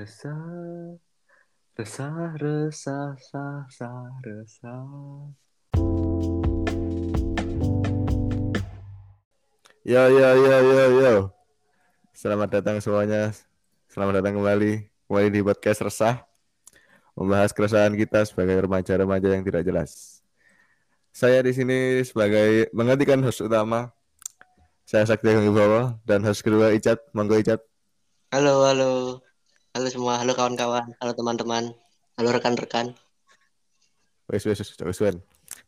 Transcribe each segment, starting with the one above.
Resah, resah, resah, sah, sah, resah. Yo yo yo yo yo. Selamat datang semuanya. Selamat datang kembali kembali di podcast resah. Membahas keresahan kita sebagai remaja-remaja yang tidak jelas. Saya di sini sebagai menggantikan host utama. Saya Sakti Wibowo dan host kedua Icat. Monggo Icat. Halo, halo. Halo semua, halo kawan-kawan, halo teman-teman, halo rekan-rekan. Wes wes wes wes wes.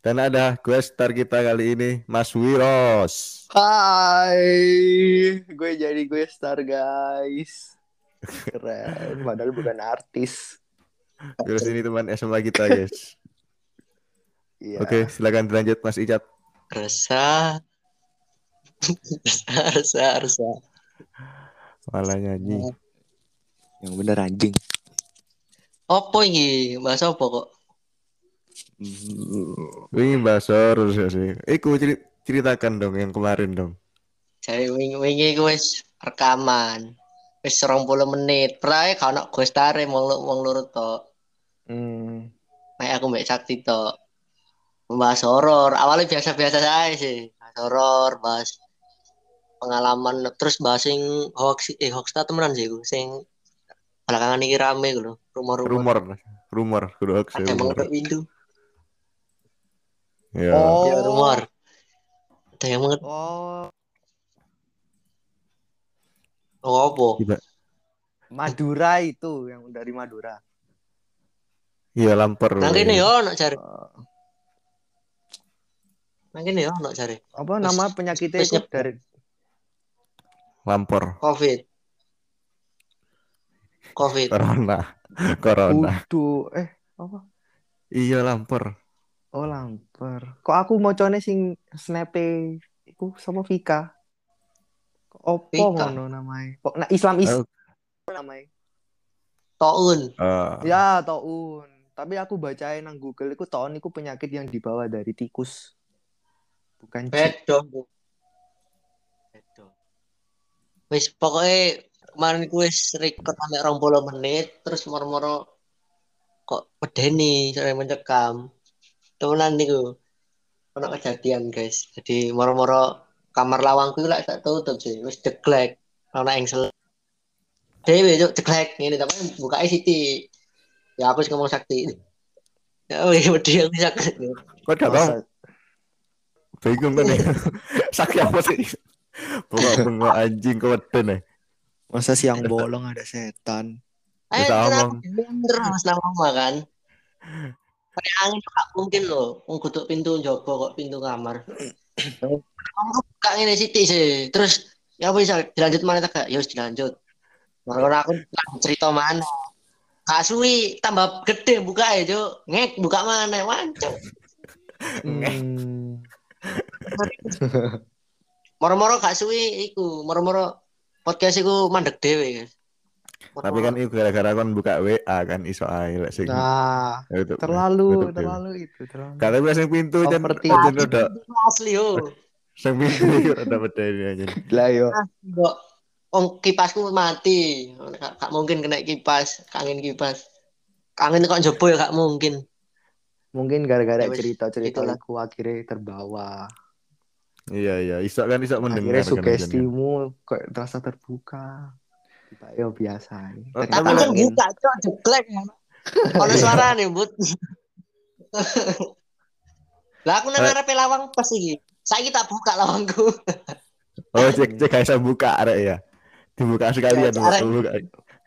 Dan ada guest star kita kali ini Mas Wiros. Hai, gue jadi gue star guys. Keren, padahal bukan artis. Wiros ini teman SMA kita guys. Iya. Oke silakan dilanjut Mas Icat. Resah. resah, resah, resah. Malah nyanyi. Yang bener anjing. Opo ini? Bahasa apa kok? Ini basor terus ya sih. Iku ceri- ceritakan dong yang kemarin dong. Jadi wingi-wingi gue wis rekaman. Wis 20 menit. Pernah kalau nak gue stare mau wong loro tok. Hmm. Nek aku mbek Sakti tok. Membahas horor. Awalnya biasa-biasa saja sih. Bahas horor, bahas pengalaman terus bahas sing hoax eh hoax ta temenan sih gue sing belakangan ini rame lho rumor-rumor Rumor, rumor, kudu hoax ya, ada yang rumor. mengetuk pintu Ya. Oh. ya rumor ada yang mengetuk Oh, oh, apa Gila. Madura itu yang dari Madura. Iya lamper. nang kene yo nak cari Eh, nang kene yo nak cari apa nama penyakitnya itu dari Lampor. covid covid Corona. Corona. Kudu eh apa? Iya lampor. Oh lamper. Kok aku mau sing snape iku sama Vika. Kok Opo ngono namanya? Kok nah Islam is Oh. namanya? taun Eh, Ya, taun. Tapi aku bacain nang Google iku taun iku penyakit yang dibawa dari tikus. Bukan cik. bedo bedo wis pokoknya kemarin gue wis record sampai rong puluh menit terus moro-moro kok pedeni saya mencekam. Temenan niku. Ono kejadian guys. Jadi moro-moro kamar lawangku lek tak tutup sih. Wis deglek ono engsel dewe cuk deglek ngene tapi buka Siti. Ya aku sih ngomong sakti. Ya wih wedi aku bisa Kok tau? Masa- Bingung kan ya. Sakit apa sih? Bengok-bengok anjing keweden ya. Masa siang bolong ada setan? Ayo Bisa kenapa omong. bener mas nama kan? Pakai angin tuh gak mungkin loh. Wong kutuk pintu jopo kok pintu kamar. Kamu buka ini siti sih. Terus ya bisa dilanjut mana tak? Ya wis dilanjut. Karena aku cerita mana? Kak suwi tambah gede buka ya Cuk. Ngek buka mana? Wancuk. Hmm. Moro-moro gak suwi iku. Moro-moro podcast iku mandek dewe guys. Tapi kan itu gara-gara kan buka WA kan iso ae lek sing. Nah, Itu- terlalu betul. terlalu itu terlalu. Kata gue sing pintu jan Seperti jan udah asli yo. sing pintu iki udah bedeni aja. Lah yo. Kok Om kipasku mati. Gak, gak mungkin kena kipas, angin kipas. Angin kok jebo ya gak mungkin. Mungkin gara-gara Ya cerita-cerita itulah. aku akhirnya terbawa. Iya iya, iso kan iso mendengar Akhirnya kan, sugestimu kok terasa terbuka. Yo biasa. Oh, Tapi kan buka cok jeglek. Ono suara nih, Bud. Lah aku nang Eh. arepe lawang pas iki. Saiki tak buka lawangku. Oh, cek cek bisa buka arek ya. Dibuka sekalian Ya, buka.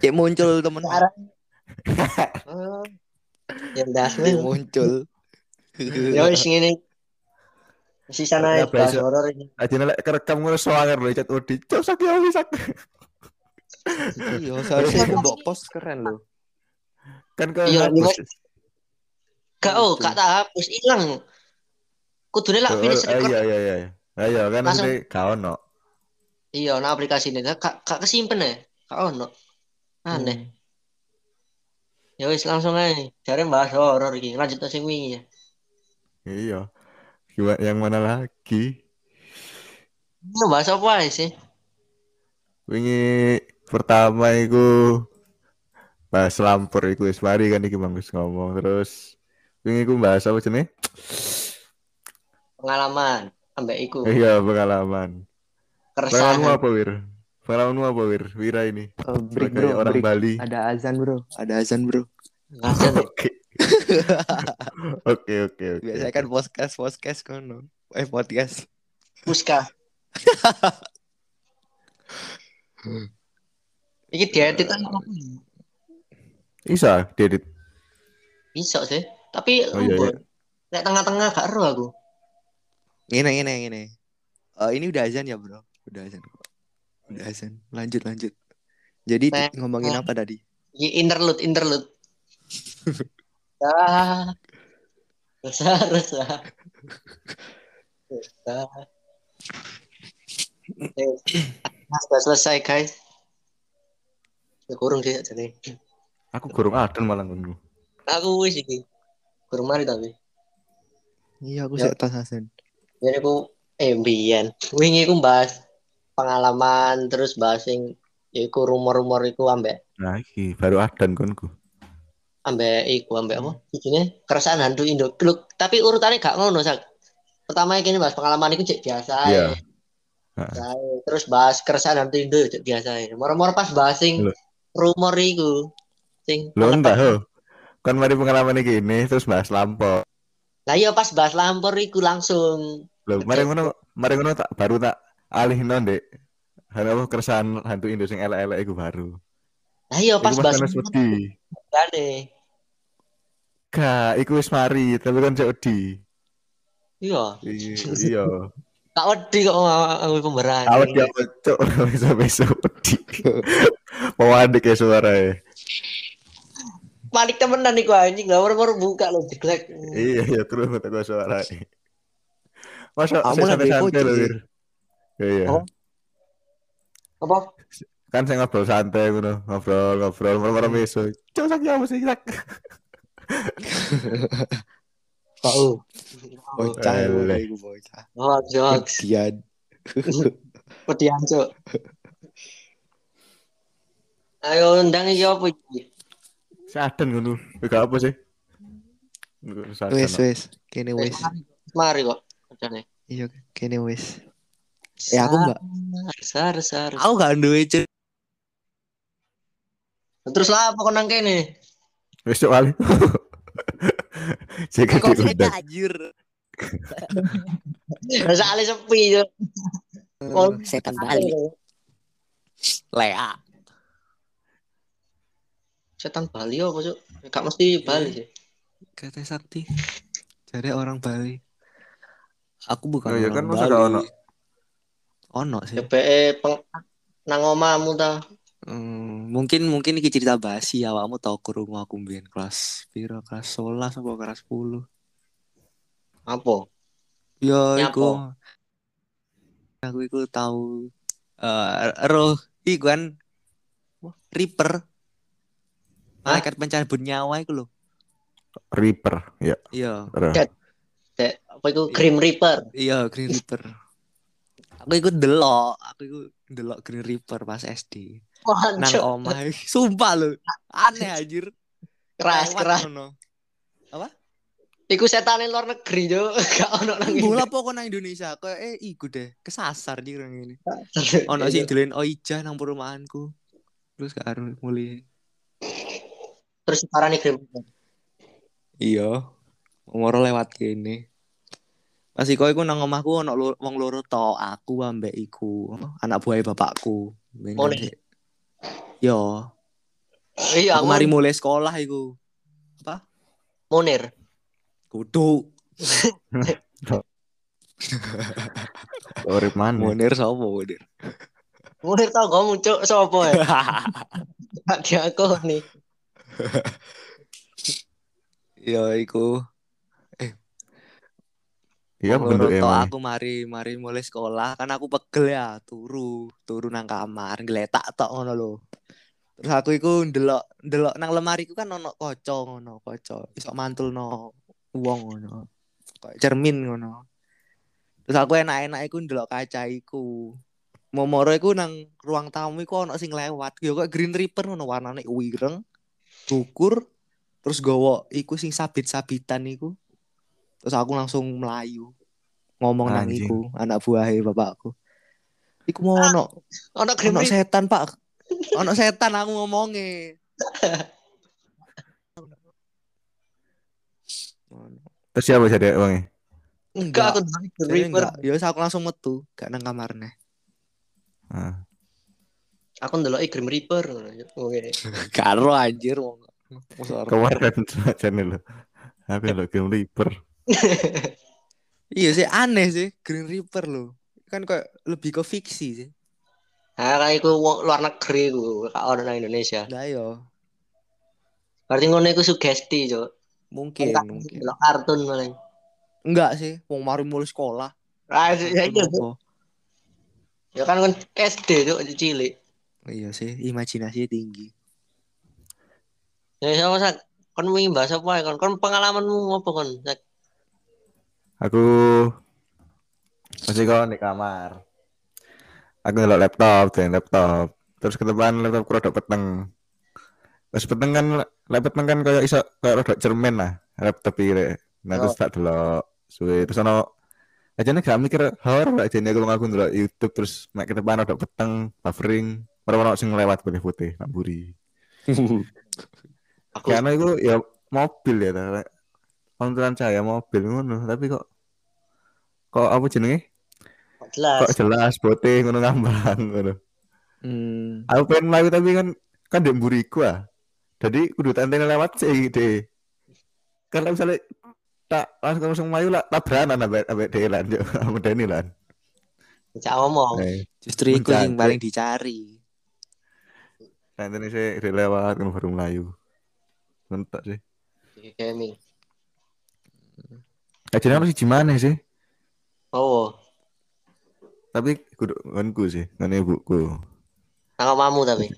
Cek muncul temen. Arek. Hmm. Ya Cek muncul. Ya wis ngene. Sisa Ya, naik bahas biasa. horor ini. Aja nek kerekam ngono swanger lho chat odi. Cok sakit apa sak. Iya, seharusnya itu mbok post keren loh. Kan ke Iya. Gak oh, gak tak hapus ilang. Kudune lak Oh, finish oh, record. Iya iya iya. Ayo kan Langsung. nanti gak ono. Iya, nah aplikasi ini gak gak kesimpen ya. Gak ono. Aneh. Ya wis langsung aja. Jare bahas horor iki. Lanjut sing wingi ya. Iya. Gimana yang mana lagi? Ini bahas apa sih? Wingi pertama iku bahas lampur iku wis mari kan iki Bang ngomong terus wingi ku bahas apa jenenge? Pengalaman ambek iku. Iya, pengalaman. Keresahan. Pengalamanmu apa, Wir? Pengalamanmu apa, Wir? Wira ini. Eh, break bro, orang break. Bali. Ada azan bro, ada azan bro. Nih. Oke. Oke, oke, oke. Biasanya kan podcast, podcast kono. Eh podcast. Puska. Iki diedit kan apa? Bisa diedit. Bisa sih. Tapi Oh, iya, iya. Nek tengah-tengah gak ero aku. Gini, gini, gini. Eh, ini udah azan ya bro? Udah azan kok. Udah azan. Lanjut, lanjut. Jadi Nah, ngomongin nah. apa tadi? Interlude, interlude. ah. Resah, resah. Resah. Eh, Nah, sudah selesai guys. Ya kurung sih jadi. Aku gurung adon malah ngono. Aku wis iki. Kurung mari tapi. Iya, aku Ya. sek tas azan. Jadi aku eh mbiyen wingi aku bahas pengalaman terus bahas sing iku rumor-rumor iku ambek Nah, iki baru adon konku. Ambek iku ambek apa? Ijine keresahan hantu Indo. Loh, tapi urutannya gak ngono, Sak. Pertama iki bahas pengalaman iku cek biasa. Biasa ae. Terus bahas keresahan hantu Indo cek biasa ae. Moro-moro pas bahas sing Loh. rumor iku. Sing enggak, ho. Kan mari pengalaman iki ini terus bahas lampau. Lah iya pas bahas lampor iku langsung Loh, Betul. mari ngono, mari ngono tak baru tak alihno, Ndek. Apa keresahan hantu Indo sing elek-elek iku baru. Lah iya pas bahas lampor Gak, iku wis mari, tapi kan cek wedi. Iya. Iya, Iya. Kak wedi kok aku pemberani. Awet ya cok bisa besok wedi. Mau adik ya suaranya. Panik temenan iku anjing, gak baru buka lo jeglek. Iya, iya terus mata gua suaranya. Masa Kamu loh, sih. Wir. Iya, iya. Oh. Apa? Kan saya ngobrol santai ngono, ngobrol, ngobrol, marah-marah besok. Cok sakit apa sih, Sak? Tahu. Bocah, Eleh. iku bocah. Oh, jokes. Dian. Pedian, Cuk. Ayo undang iki apa iki? Sadan ngono. Gak apa sih? Wes, wes. Kene wes. Mari kok. Iya, kene wes. Eh, aku enggak. Sar, sar. Aku gak duwe Terus lah apa kok nang kene? Besok kali. Jika saya diundang. anjir. Soale sepi, Cuk. Oh, Setan Bali. Lea. Setan Bali apa, Cuk? Gak mesti Bali sih. Kata Sakti. Jadi orang Bali. Aku bukan Oh orang kan masa Bali. ono? Ono sih. DPE peng nang omamu ta. Hmm, mungkin mungkin iki cerita basi awakmu tau krungu aku mbiyen kelas piro kelas 11 apa kelas 10. Apa? Ya iku. Aku iku tahu eh roh iku kan Reaper. Malaikat pencabut nyawa iku lho. Reaper, ya. Iya. Dek, apa itu Grim Reaper? iya Green Reaper. Aku iku delok, aku iku delok Green Reaper pas SD. Nang omah. Sumpah lho. Aneh anjir. keras Lewat keras. ngono. Iku setane luar negeri, Cuk. Gak ono nang Bola pokok nang Indonesia kayak eh iku deh kesasar di orang ini. Ono sing dolen oija nang perumahanku. Terus gak aru mulai. Terus parani Grim Reaper. Iya. Moro lewat kene. Pas iku iku nang omahku ono wong loro to, aku ambek iku, anak buah bapakku. Oh. Yo, Iya, aku mari mulai sekolah iku. Munir. Kudu. Urip mana? Munir sapa Munir? Munir tau kamu, Cuk, sapa ya? Gak diakoni. Yo iku Iya Wong loro bentuknya aku mari mari mulai sekolah kan aku pegel ya turu turu nang kamar ngeletak tok ngono lho terus aku iku ndelok ndelok nang lemari ku kan ono kaca ngono kaca iso mantulno wong ngono kayak cermin ngono terus aku enak-enak iku ndelok kaca iku momoro iku nang ruang tamu iku ono sing lewat yo kok Green Reaper ngono warnane wireng Dukur terus gowo iku sing sabit-sabitan iku. Terus aku langsung melayu. Ngomong nang Anjing. iku, anak buahe bapakku. Iku mau ono Ono setan, Pak. Ono setan aku ngomongnya. Terus siapa jadi wonge? Enggak, aku Grim Jadi Reaper. enggak. Ya wis aku langsung metu, gak nang kamarnya. Ah. Aku ndelok Grim Reaper. Oke. Karo anjir wong. Kemarin channel lo. Aku lo Game Reaper. Iya sih aneh sih Green Reaper loh. Kan kayak lebih ke fiksi sih. Nah, kayak iku wong luar negeri ku, gak ono nang Indonesia. Nah yo, Berarti ngono iku sugesti, Cuk. mungkin Tak mungkin. ndelok kartun paling. Enggak sih, wong mari mulai sekolah. Ah, ya iya, Cuk. Kenapa? Ya kan kan SD, Cuk, cilik. Iya sih, imajinasinya tinggi. Ya sama sak. Kon wingi bahas apa ya kon? Kon pengalamanmu apa kon? Sak? Aku masih kau di kamar. Aku ngelok laptop, tuh laptop. Terus ke depan laptop rodok peteng. Terus peteng kan laptop peteng kan kayak iso kayak rodok cermin lah laptop iki. Nah terus tak delok suwe terus ono aja nih gak mikir horor aja nih kalau aku ndelok YouTube terus mek ke depan rodok peteng buffering orang-orang sing lewat putih-putih namburi. Aku Karena itu ya mobil ya. Konturan saya mobil ngono, tapi kok kok apa jenenge? Kok jelas. Kok jelas putih ngono ngambang ngono. Hmm. Aku pengen melayu tapi kan kan di mburiku ah. Jadi kudu tentene lewat sih deh. Kalau misalnya tak langsung langsung melayu lah tabrakan ambek ambek dhewe lan yo. Ambek Deni lan. Cak ngomong. Eh, Justru itu yang paling dicari. tentene sih lewat ngono baru melayu. Mentok sih. Gaming. Aja harus gimana sih? Oh, Tapi kudu ngonku sih, ngene ibuku. nang omamu tapi.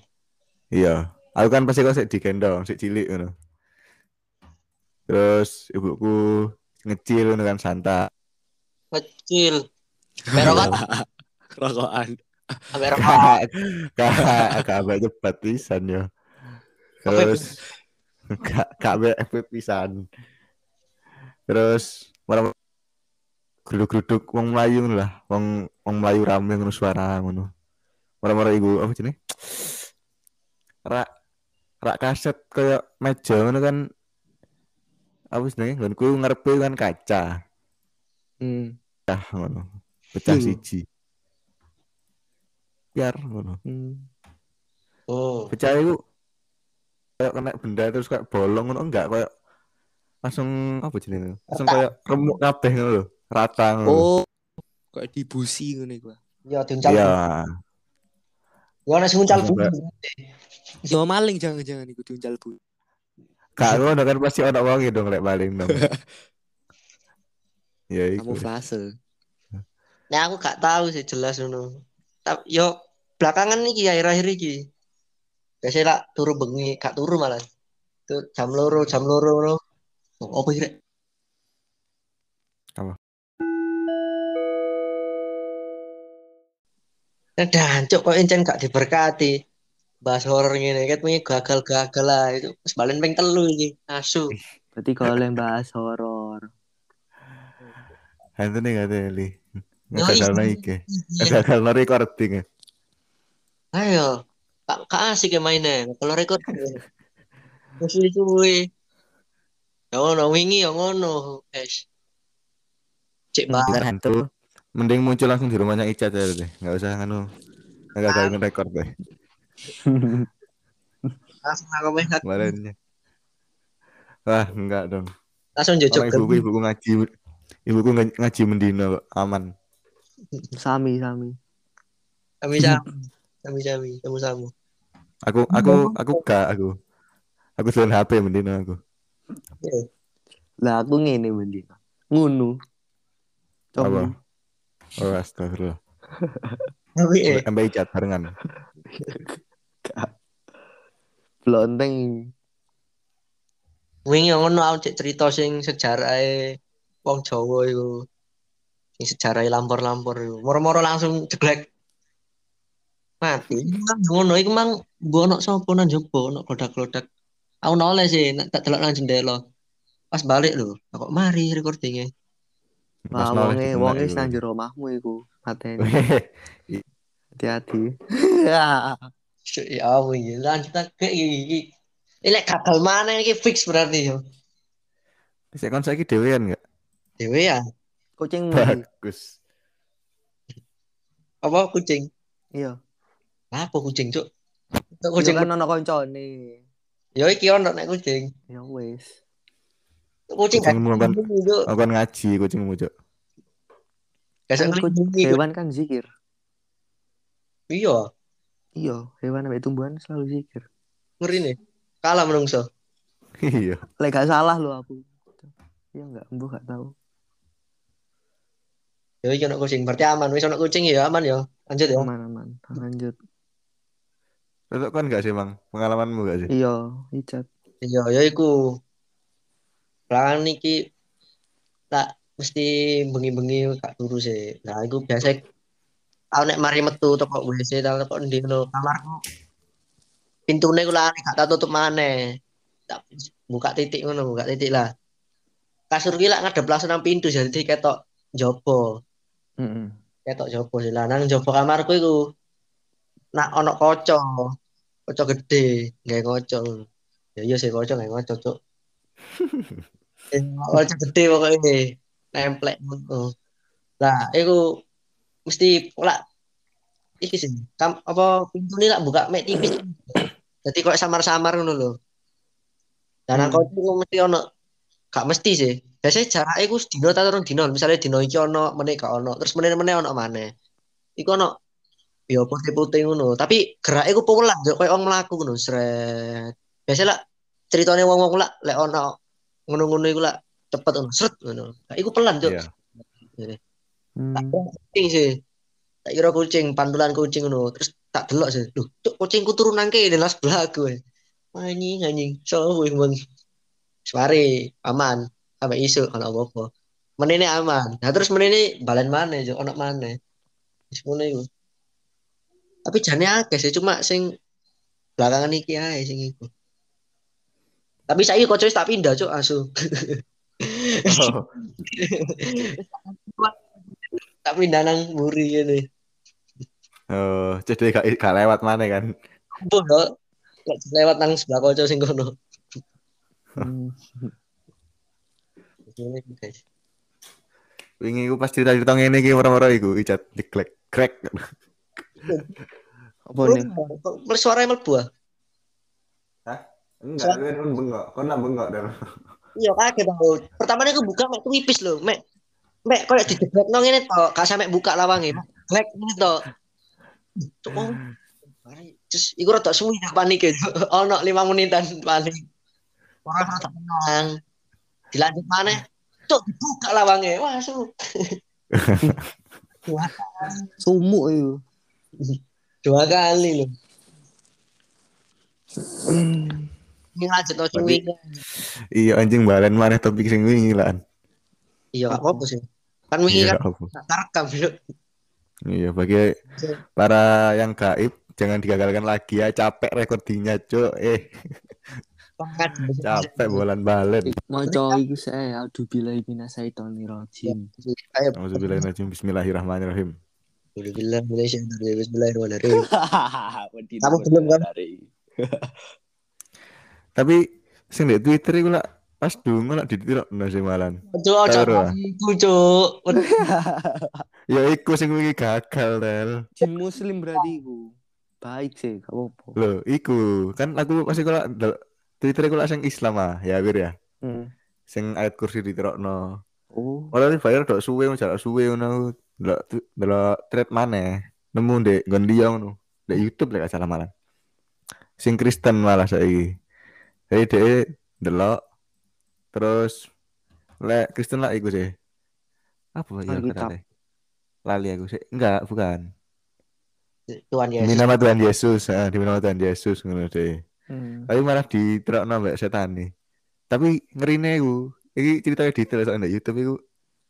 Iya, aku kan pasti kok sik digendong, sik cilik ngono. Terus ibuku ngecil ngono kan santai. Kecil. Pero kan Rokokan. ambil rokok. Kak, kak, kak cepat pisan yo. Terus kak, kak efek pisan. Terus malam geruduk-geruduk wong Melayu lah, wong wong Melayu rame ngono suara ngono. Mara-mara iku apa jenenge? Rak rak kaset kayak meja ngono kan apa jenenge? Nggonku ngarepe kan kaca. Hmm. Pecah ngono. Pecah Hmm. siji. Biar ngono. Hmm. Oh, pecah itu kayak kena benda terus kayak bolong ngono enggak kayak langsung apa jenenge langsung kayak remuk kabeh ngono lho rata ngono Oh, kayak dibusi ngono iku. ya diuncal. iya Ya ana sing uncal bumi. Yo maling jangan-jangan iku diuncal bu. gak ngono kan pasti ono wong dong lek paling dong ya iku Kamuflase. Nah, aku gak tahu sih jelas ngono. Tapi yo belakangan iki akhir-akhir iki. Biasanya lah turu bengi, gak turu malah. Tuh jam loro, jam loro ngono. Oh, apa kira? Apa? Nah, dancuk kok encen gak diberkati. Bahas horor ngene ket punya gagal-gagal lah itu. Wis balen ping telu iki. Asu. Berarti kalau yang bahas horor. itu nih gak teli Oh, gagal iya. naik ya gagal no recording ya Ayo. Kak kak asik ya mainnya. Kalau rekod. Mesti cuy. Ya ngono wingi ya ngono. Es. Cek banget. Kan itu mending muncul langsung di rumahnya Ica aja deh nggak usah nganu nggak gagal nge-record deh Langsung aku kemarinnya wah enggak dong langsung jojok Orang ibuku ngaji ibuku ngaji, mendino aman Sami sami. Kami sami. Kami sami. Kamu samu. aku aku aku gak aku aku selain HP mendino aku Lah aku ngene mending. Ngunu. Apa? Oh astagfirullah Tapi eh. sampai icat barengan Blonteng. Wingi ngono aku cek cerita sing sejarahe wong Jawa iku. Sing sejarahe lampor-lampor iku. Moro-moro langsung jeglek. Mati. Ngono iku mang mbok ono sapa nang jaba ono klodak-klodak. Aku noleh sih, tak delok nang jendela. Pas balik lho, kok mari recordingnya. Wah, wonge wonge nang jero omahmu iku. Mateni. Weh, Hati-hati. Ya ampun, iki. lanjut ke iki. Ini gagal mana iki fix berarti yo. Saya kon saiki dhewean enggak? Dewe ya, Kucingmu iki. Bagus. apa kucing? Iya. Apa kucing, Cuk? Cuk, Kucing Kucing kan ono koncone. Yo iki ono nek kucing. Ya wis. Kucing gak Kucingmu kan-. Aku kan ngaji kucingmu, Cuk. Gak Kan ngelindungi, Cuk. Hewan kan zikir. Iya, Iya, hewan sampai tumbuhan selalu zikir. ngeri nih. Kalah menungso. Iya. Lek gak salah lo aku. Iya enggak, embuh gak tahu. Iki ono kucing, berarti aman. Wis ono kucing ya aman ya. Lanjut ya. Aman aman. Lanjut. Itu kan enggak sih, Bang? Pengalamanmu enggak sih? Iya, icat. Iya, ya iku. Belakangan niki tak mesti bengi-bengi gak turu sih. Nah, iku biasa aku nek mari metu teko WC ta teko ndi ngono kamarku. Pintune ku lali gak tak tutup maneh. Tak buka titik ngono, buka titik lah. Kasur ki lak ngadep langsung nang pintu jadi ketok jopo. Heeh. Ketok jopo sih lah nang jopo kamarku iku. Nak ono kaca. Kaca gede, gawe kaca. Ya iya sih gawe kaca, Cuk. Kaca gede pokoknya nemplek ngono. Lah, iku mesti lah iki sih. Kam, apa pintu ini lah buka mek tipis. Jadi kok samar-samar ngono lho. Dan Hmm. aku itu mesti ono gak mesti sih. Biasanya jaraknya iku sedino ta turun dino. Misalnya dino iki ono, meneh gak ono, terus meneh-meneh ono maneh. Iku ono ya putih-putih ngono, tapi geraknya iku pelan, yo koyo wong mlaku ngono, sret. Biasa lah ceritanya wong-wong lah lek ono ngono-ngono iku lah cepet ngono, sret ngono. Nah, iku pelan, Cuk. Tak Hmm. kira kucing sih. Tak kira kucing, pantulan kucing ngono. Terus tak delok sih. Duh, cuk kucingku turun nang kene lah sebelah aku. eh. Anjing, anjing. So, wih, bang. Semari, aman. Sampai isu, kalau apa-apa. Menene aman. Nah, terus menene balen mana, Cuk. Ono mana. Wis ngono iku. Tapi jane akeh sih, cuma sing belakangan iki ae sing iku. Tapi saya kok tak pindah, Cuk, asu. Oh, tak pindah nang mburi ngene. oh, jadi gak, gak lewat mana kan? Boh, yo. Lek lewat nang sebelah kaca sing kono. Hmm. Wingi iku pas cerita-cerita ngene iki ora-ora iku icat diklek krek. Apa nih? Suaranya mlebu ah. Enggak, kan kon bengok. Kon nak bengok dan. Iya kaget aku. Pertama aku buka mek tipis lho, mek mek koyo dijeblekno ngene to, gak sampe buka lawange. Mek Glek ngene to. Cuk. oh. Terus iku rada suwi tak panik ya. Ono 5 menitan panik. Ora rada tenang. Dilanjut maneh. Cuk, dibuka lawange. Wah, su. Dua, Sumuk itu. dua kali lho. Ini lanjut no suwi. Iya anjing balen mana topik sing wingi lah. Iya, gak apa-apa sih. Kan wingi Iya, kan rekam lho. Iya, bagi para yang gaib jangan digagalkan lagi ya capek recordingnya cuk eh capek bolan balen Maca iku saya aduh billahi minasyaitonir rajim. Ayo, Alhamdulillahirrahmanirrahim Bismillahirrahmanirrahim Bismillahirrahmanirrahim. Kamu Kamu belum, kan? Tapi sing di Twitter iku lah pas dungo lah ditirokno sing malan Ojo ojo iku, Cuk. ya iku sing wingi gagal Del Jin muslim berarti iku. Baik sih, gak apa-apa. lho iku kan aku masih kula del- Twitter iku lah sing Islam ah ya Bir ya Hmm. sing ayat kursi ditirokno Oh. Ora ini bayar dok suwe jarak suwe ngono. Delok tu- delok thread maneh. Nemu ndek nggon liya ngono. Ndek YouTube lek salah malah. Sing Kristen malah saiki. Jadi dhek delok terus lek Kristen lah iku sih. Apa ya kata Lali aku sih. Enggak, bukan. Tuhan Yesus. nama Tuhan Yesus, ah, demi nama Tuhan Yesus ngono deh. Hmm. Tapi malah diterokno mbek setan nih. Tapi ngerine iku. Iki ceritanya detail soalnya YouTube iku.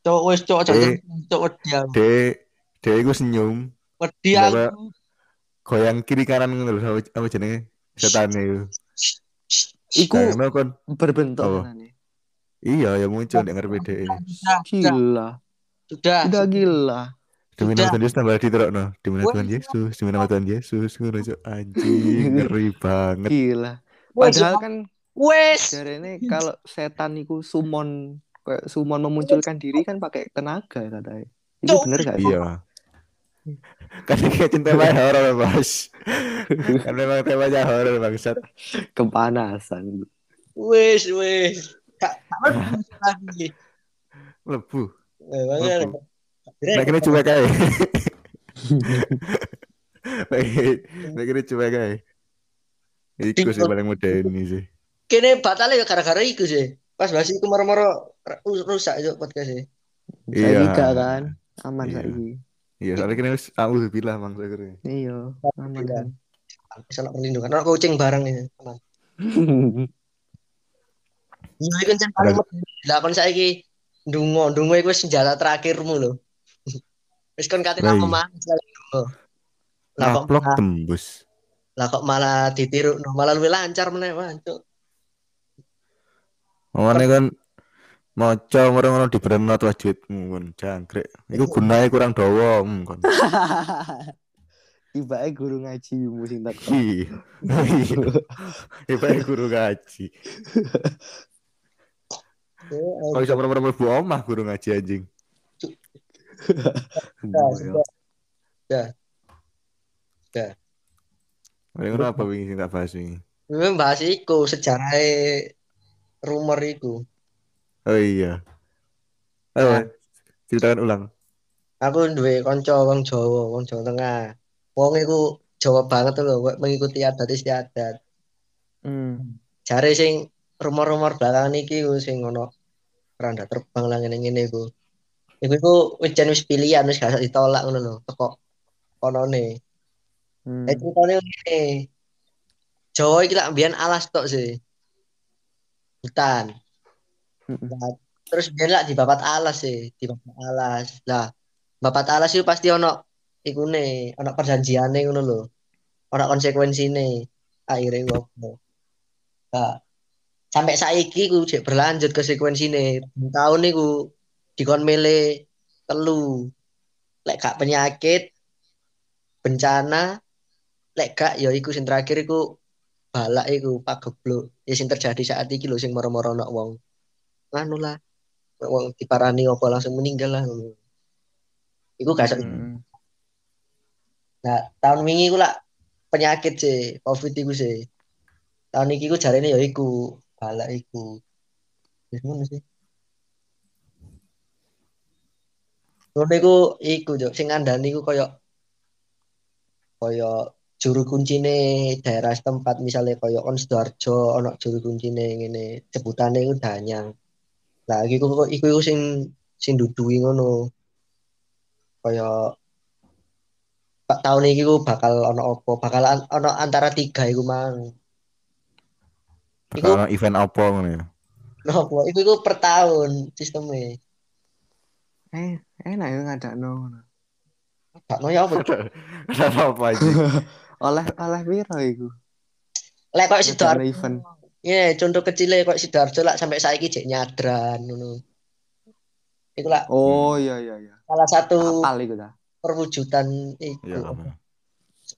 Cuk wis cuk ojo Eh. cuk wedi aku. Dek, dek iku senyum. Wedi aku. goyang kiri kanan ngono lho sama, jenenge setan itu. Iku kon berbentuk anane. iya ya muncul di RPD ini. Sudah, sudah, Gila. gila. Demi nama Tuhan Yesus tambah diterokno. Demi nama. Tuhan Yesus, demi nama Tuhan Yesus. Ngono anjing ngeri banget. Gila. Padahal kan wes. jarene kalau setan iku summon kayak summon memunculkan diri kan pakai tenaga katanya. Itu bener gak? Iya. Ini cinta main horor bos. kan memang temanya horor bangsat. Kepanasan. Wes, wes. Kak, kamu lagi. Lebu. Eh. Lebu. Nek kene cuek ae. Nek nek kene cuek ae. Iku sih paling medeni sih. Kene batalnya ya gara-gara iku sih. Pas bahas iku moro-moro ru- rusak itu podcast sih. Saya Iya. gak kan? Aman saiki. Iya, soalnya kene wis aku bilang Bang Sakri. Iya, aman Iya. kan. Salah perlindungan. Ono kucing bareng nih. Aman. Iya, iku kan paling. Lah kon saiki ndonga, ndonga iku wis senjata terakhirmu lho. Wis kon kate Lah, iya. sekali ndonga. Lah kok malah, tembus. lah kok malah ditiru, malah luwih lancar meneh, Wancuk. Mane kan maca ngono-ngono di berenot wajibmu kon jangkrik. Iku gunae kurang dawa hmm, kon. Guru ngajimu sing tak. Iya. Guru ngaji. Kok iso merem-merem mlebu omah guru ngaji anjing. Sudah, Paling ngono apa wingi sing tak bahas wingi? Memang bahas iku sejarah rumor iku. Oh iya. Ayo, Nah. ceritakan ulang. Aku duwe kanca wong Jawa, wong Jawa Tengah. Wong iku Jawa banget lho, mengikuti adat istiadat. Hmm. Jare sing rumor-rumor belakangan iki ku sing ono randa terbang lah ngene-ngene iku. Iku iku wis jan wis pilihan wis gak ditolak ngono lho, teko konone. Hmm. Eh ceritane ngene. Jawa iki tak mbiyen alas tok sih. Hutan. Nah, terus biar lah di babat alas sih, di babat alas. Lah, babat alas itu pasti ono ikune, ono perjanjiane ngono lho. Ono konsekuensine. Akhirnya ngopo. Nah, sampai saiki ku jek berlanjut konsekuensine. Tahun niku dikon mele telu. Lek gak penyakit, bencana, lek gak ya iku sing terakhir iku balak iku pagebluk. Ya sing terjadi saat iki lho sing moro-moro ono wong anu lah. Wong diparani apa langsung meninggal lah. Iku gak Hmm. nah tahun wingi ku lah penyakit sih covid iku sih. Tahun iki ku jarene ya iku balak iku. Wis ngono sih. Ngono iku iku jo sing ngandani iku koyo koyo juru kuncine daerah setempat misalnya koyo on Sidoarjo ono juru kuncine ngene. Sebutane iku Danyang Lah iku iku iku sing sing duduhi ngono. Kaya Pak tahun iki ku bakal ono apa? Bakal an- ono antara tiga iku mang. Iku Bakal ono event apa ngono ya. nopo? Iku iku per tahun sistemnya. Eh, enak ya ngadakno ngono. Gak no ya apa? Kenapa apa aja? Oleh oleh piro iku? Lek kok Ngadakno Sidoarjo. Iya, contoh kecilnya kok Sidoarjo lah sampai saiki jek nyadran ngono. Iku lah Oh iya iya iya. salah satu Apal iku ta. perwujudan Iya, iku apa?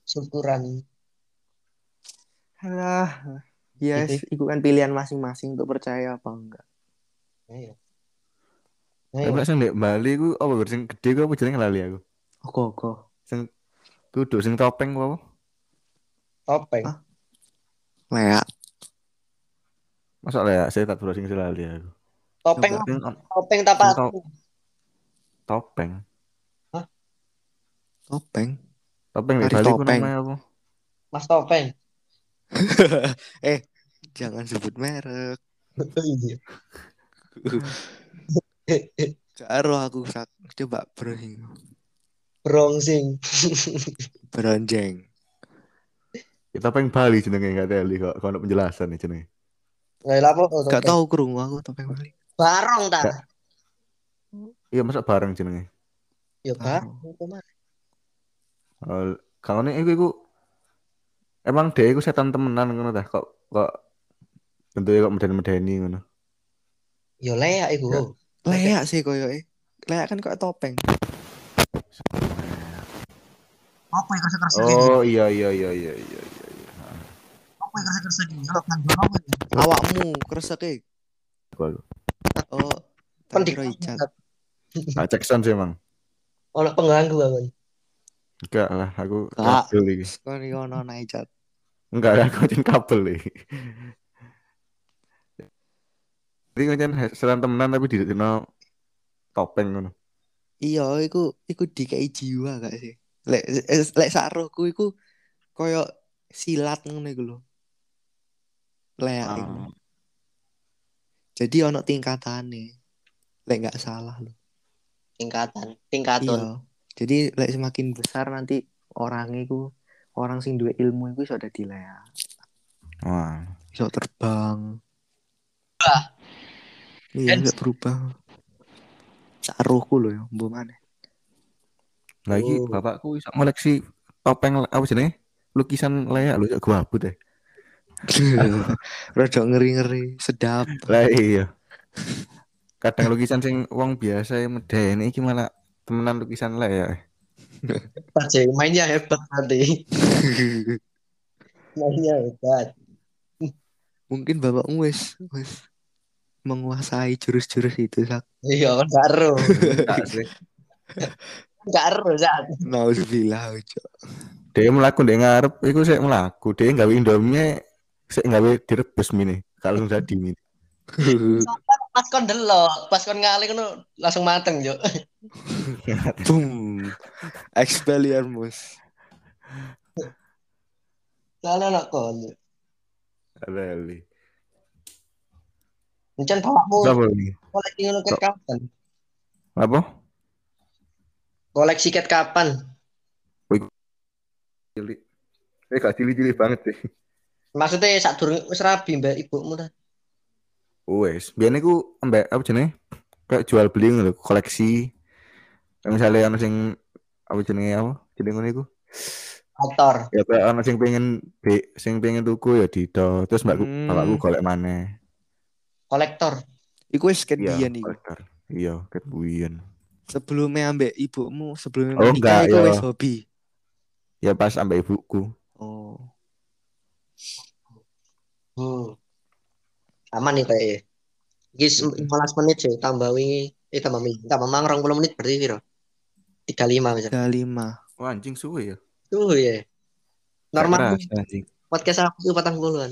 syukuran. Alah. Yes, iku kan pilihan masing-masing untuk percaya apa enggak. Ayo. Tapi Ayo. lek sing ndek Bali ku apa Gur? sing gede ku apa jenenge lali aku. Ogo-ogo. Kudu sing topeng apa? Topeng. Hah? Masa lah ya, saya tak browsing sing lali aku. Topeng. Sing topeng. Sing top- topeng. Topeng. Topeng di Bali Topeng. namanya apa? Mas Topeng. eh, jangan sebut merek. Iya. Karo aku sak coba browsing. Bronzing. Beronjeng. Ya, topeng Bali jenenge enggak teli kok. Ono penjelasan nih jenenge. Nggak lapo oh, Gak tahu krungu aku topeng Bali. Barong ta. Iya masa bareng jenenge. Ya mah. Oh, kalau nih iku iku emang dia iku setan temenan ngono dah kok kok Tentunya kok medeni-medeni ngono. Yo leak iku. Leak sih koyo eh. Leak kan kok topeng. Apa yang Oh iya iya iya iya iya. iya. Apa yang kerasa-kerasa di kan apa? Awakmu kresek. Apa lu? Oh. Kan di. Ah, cek sound sih emang. Ono pengganggu bangun. Enggak lah, aku kabel iki. Ono ana icat. Enggak lah, aku jen kabel iki. Jadi kan seran temenan tapi di topeng ngono. Iya, iku iku dikai jiwa gak sih? Lek lek sarohku iku koyo silat ngono iku lho. Leak iku. Ah. Jadi ono tingkatane. Lek nggak salah lho. Tingkatan, tingkatun. Iya. Jadi lek semakin besar nanti orang iku orang sing duwe ilmu iku iso dadi leak. Wah. Iso terbang. Wah. Iya, iso berubah. Sarohku lho ya, mbok maneh. Lagi Oh. bapakku iso ngoleksi topeng apa jenenge? Lukisan leak lho, gua abut deh. Rada ngeri-ngeri, sedap. Lah iya. Kadang lukisan sing wong biasa medeni iki malah temenan lukisan leak. Aja mainnya hebat nanti. Mainnya hebat. Mungkin bapakmu wis wis menguasai jurus-jurus itu sak. Iya kan gak ero. Gak ero Sak. Nauzubillah ojo. Dia melaku dia ngarep, iku sik melaku. Dia gawe indomie sik gawe direbus mini. Kalau jadi mini. Pas kon delok, pas kon ngalih ngono langsung mateng, Yo. Boom. Expelliarmus. Soalnya anak kon. Lali. Encen bapakmu koleksi ngono ket kapan? Apa? Koleksi ket kapan? Cilik. Eh gak cilik-cilik banget sih. Maksudnya sak durung wis rabi mbak ibumu ta. Wes, biyen iku ambek apa jenenge? Kayak jual beli ngono koleksi. Kayak misalnya ana sing apa jenenge apa? Jenenge ngono iku. Motor. Ya kayak ana sing pengen be, sing pengen tuku ya dido. Terus mbakku Hmm. bapakku golek maneh. Kolektor. Iku wis Iya, iku. kolektor. Iya, buyen. Sebelumnya ambek ibumu, sebelumnya Oh, menikah enggak, iku ya. wis hobi. Ya pas ambek ibuku. Oh. Hmm. Aman nih kayaknya. Iki 15 menit sih tambah wingi eh tambah wingi tambah mang 20 menit berarti piro? 35 misalnya. 35. Wah, anjing suwe ya. Tuh ya. Normal podcast aku itu patang puluhan.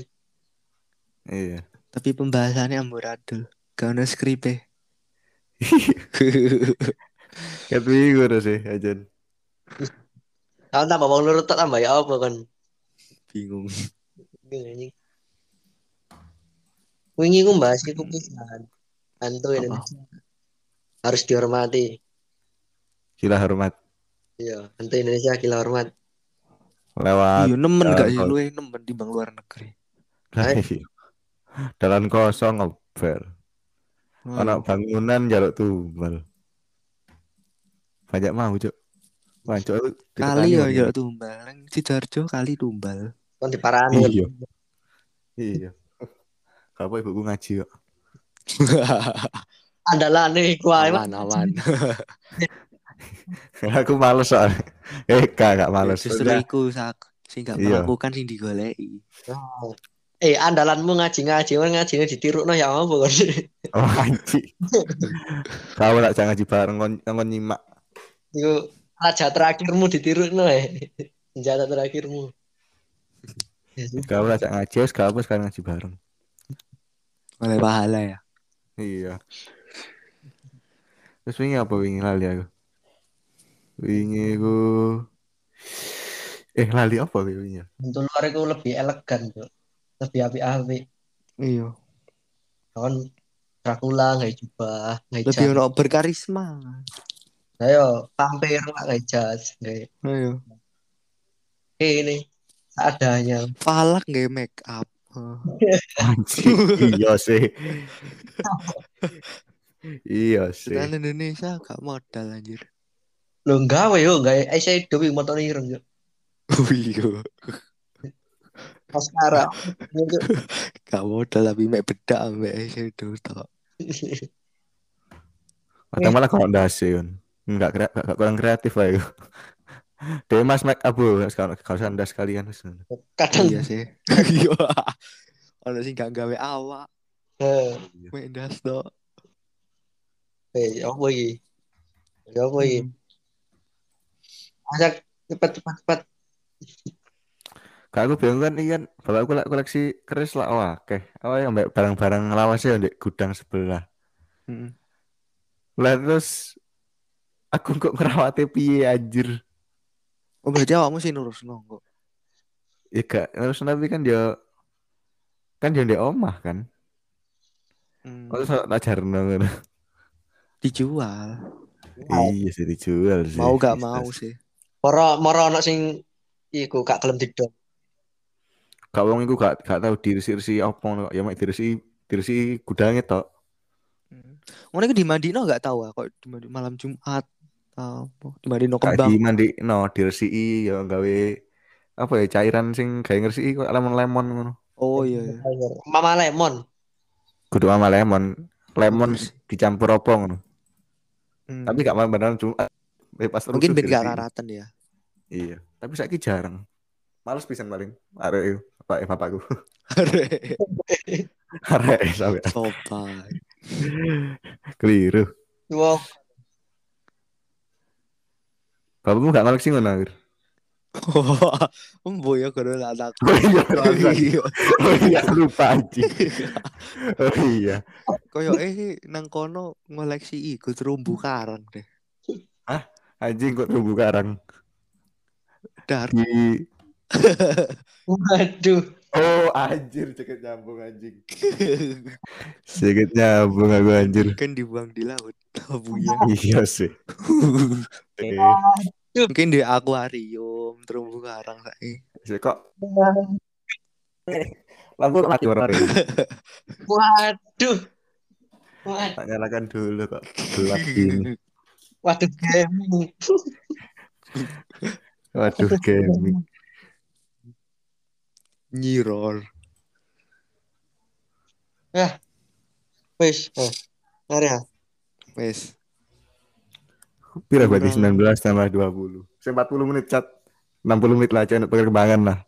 Iya. Tapi pembahasannya amburadul. Gak ono skripe. Wingi ora sih, ajan. Kalau tambah lurut tak tambah ya apa kan? Bingung. Anjing. Wingi ku bahas iku pisan. Hantu Indonesia harus dihormati. Gila hormat. Iya, hantu Indonesia gila hormat. Lewat Iya nemen gak sih Jalan. luwe nemen di bang luar negeri. Iya. Dalan kosong ngobrol. Anak bangunan jaluk tumbal. Banyak mau, Cuk. Wah, Cuk, kali ya ya tumbal. Nang Sidoarjo kali tumbal. Kon diparani. Iya. Iya. Apa ibuku ngaji kok. Iku ae. Mas. aman aman. Aku males soalnya. Eh, gak, gak males. Justru iku sak sing gak Iya. melakukan sing digoleki. Oh. Eh, andalanmu ngaji-ngaji, kan ngajine ditirukno ya apa kon? Oh, anjing. Kamu tak jangan ngaji bareng kon kon nyimak. Iku raja terakhirmu ditirukno eh. Senjata terakhirmu. Kamu tak jangan ngaji, wis kamu sekarang ngaji bareng. Oleh pahala ya. Iya. Terus wingi apa wingi lali aku? Wingi ku Eh lali apa wingi? Untuk luar itu lebih elegan, Cuk. Lebih api-api. Iya. Kon Dracula nggak jubah, nggak Lebih ono berkarisma. Ayo, vampir nggak jas, nggak. Ayo. Eh, ini seadanya. Falak nggak make up. Iya sih. iya sih. Sedangkan Indonesia gak modal anjir. Lo gawe yo, nggak eyeshadow yang motor ireng, Cuk. Oh iya. Cuk. Gak modal tapi mek bedak ambek eyeshadow tok. Atau malah kalau ndase. Enggak kre- enggak kurang kreatif lah itu. Dia mas make up bro, kalau kalau sandas kalian wis. Kadang Iya sih. Iya. Ono sing gak gawe awak, eh, mek ndas tok. eh apa iki? Ya apa iki? Hmm. Masa cepet cepet cepet. Kak aku bingung kan ikan bapakku lek koleksi keris lah wah oke. Oh yang barang-barang lawasnya di gudang sebelah. Hmm. Lah terus aku kok ngerawatnya piye anjir. Oh berarti awakmu sih nurus kok. Ya gak terus tapi kan dia kan dia di omah kan. Hmm. Oh, terus tak jarno ngono. Dijual. Iya sih dijual sih. Mau gak mau sih. sih. Moro moro ono sing iku gak gelem didol. Gak wong iku gak gak tahu dirisi-risi kok. Ya mek dirisi dirisi gudangnya tok. Hmm. Ngono iku dimandino gak tahu ah, kok malam Jumat. Apa? Dimandino Gak kembang. di mandi no diresiki ya gawe apa ya cairan sing gawe ngresiki kok lemon-lemon ngono. Oh iya. iya. Mama Lemon. Kudu sama lemon. Lemon dicampur apa ngono. hmm. Tapi gak beneran cuma pas mungkin ben gak karatan ya. Iya, tapi saiki jarang. Males pisan paling. Arek itu, bapak eh, bapakku. Arek. Arek sampe Sopan. keliru. Wow. Bapakmu gak koleksi ngono, Akhir. Embo ya kono anak. Oh iya, oh iya lupa anjing. Oh iya. Koyo eh nang kono ngoleksi iku terumbu karang deh. Anjing kok terumbu karang. Dar. Di Waduh. Oh anjir ceket nyambung anjing. Ceket nyambung aku anjir. kan dibuang di laut. Tabunya. Iya sih. Eh, Mungkin di akuarium terumbu karang saiki. sih kok lampu mati orang ini. Waduh. Waduh. Tak nyalakan dulu kok. Gelap gini. Waduh gaming. Waduh gaming. Nyiror. Wis. Oh. Mari ya. Wes. Pira berarti Kurang. 19 tambah 20. Saya 40 menit chat. 60 menit lah chat perkembangan lah.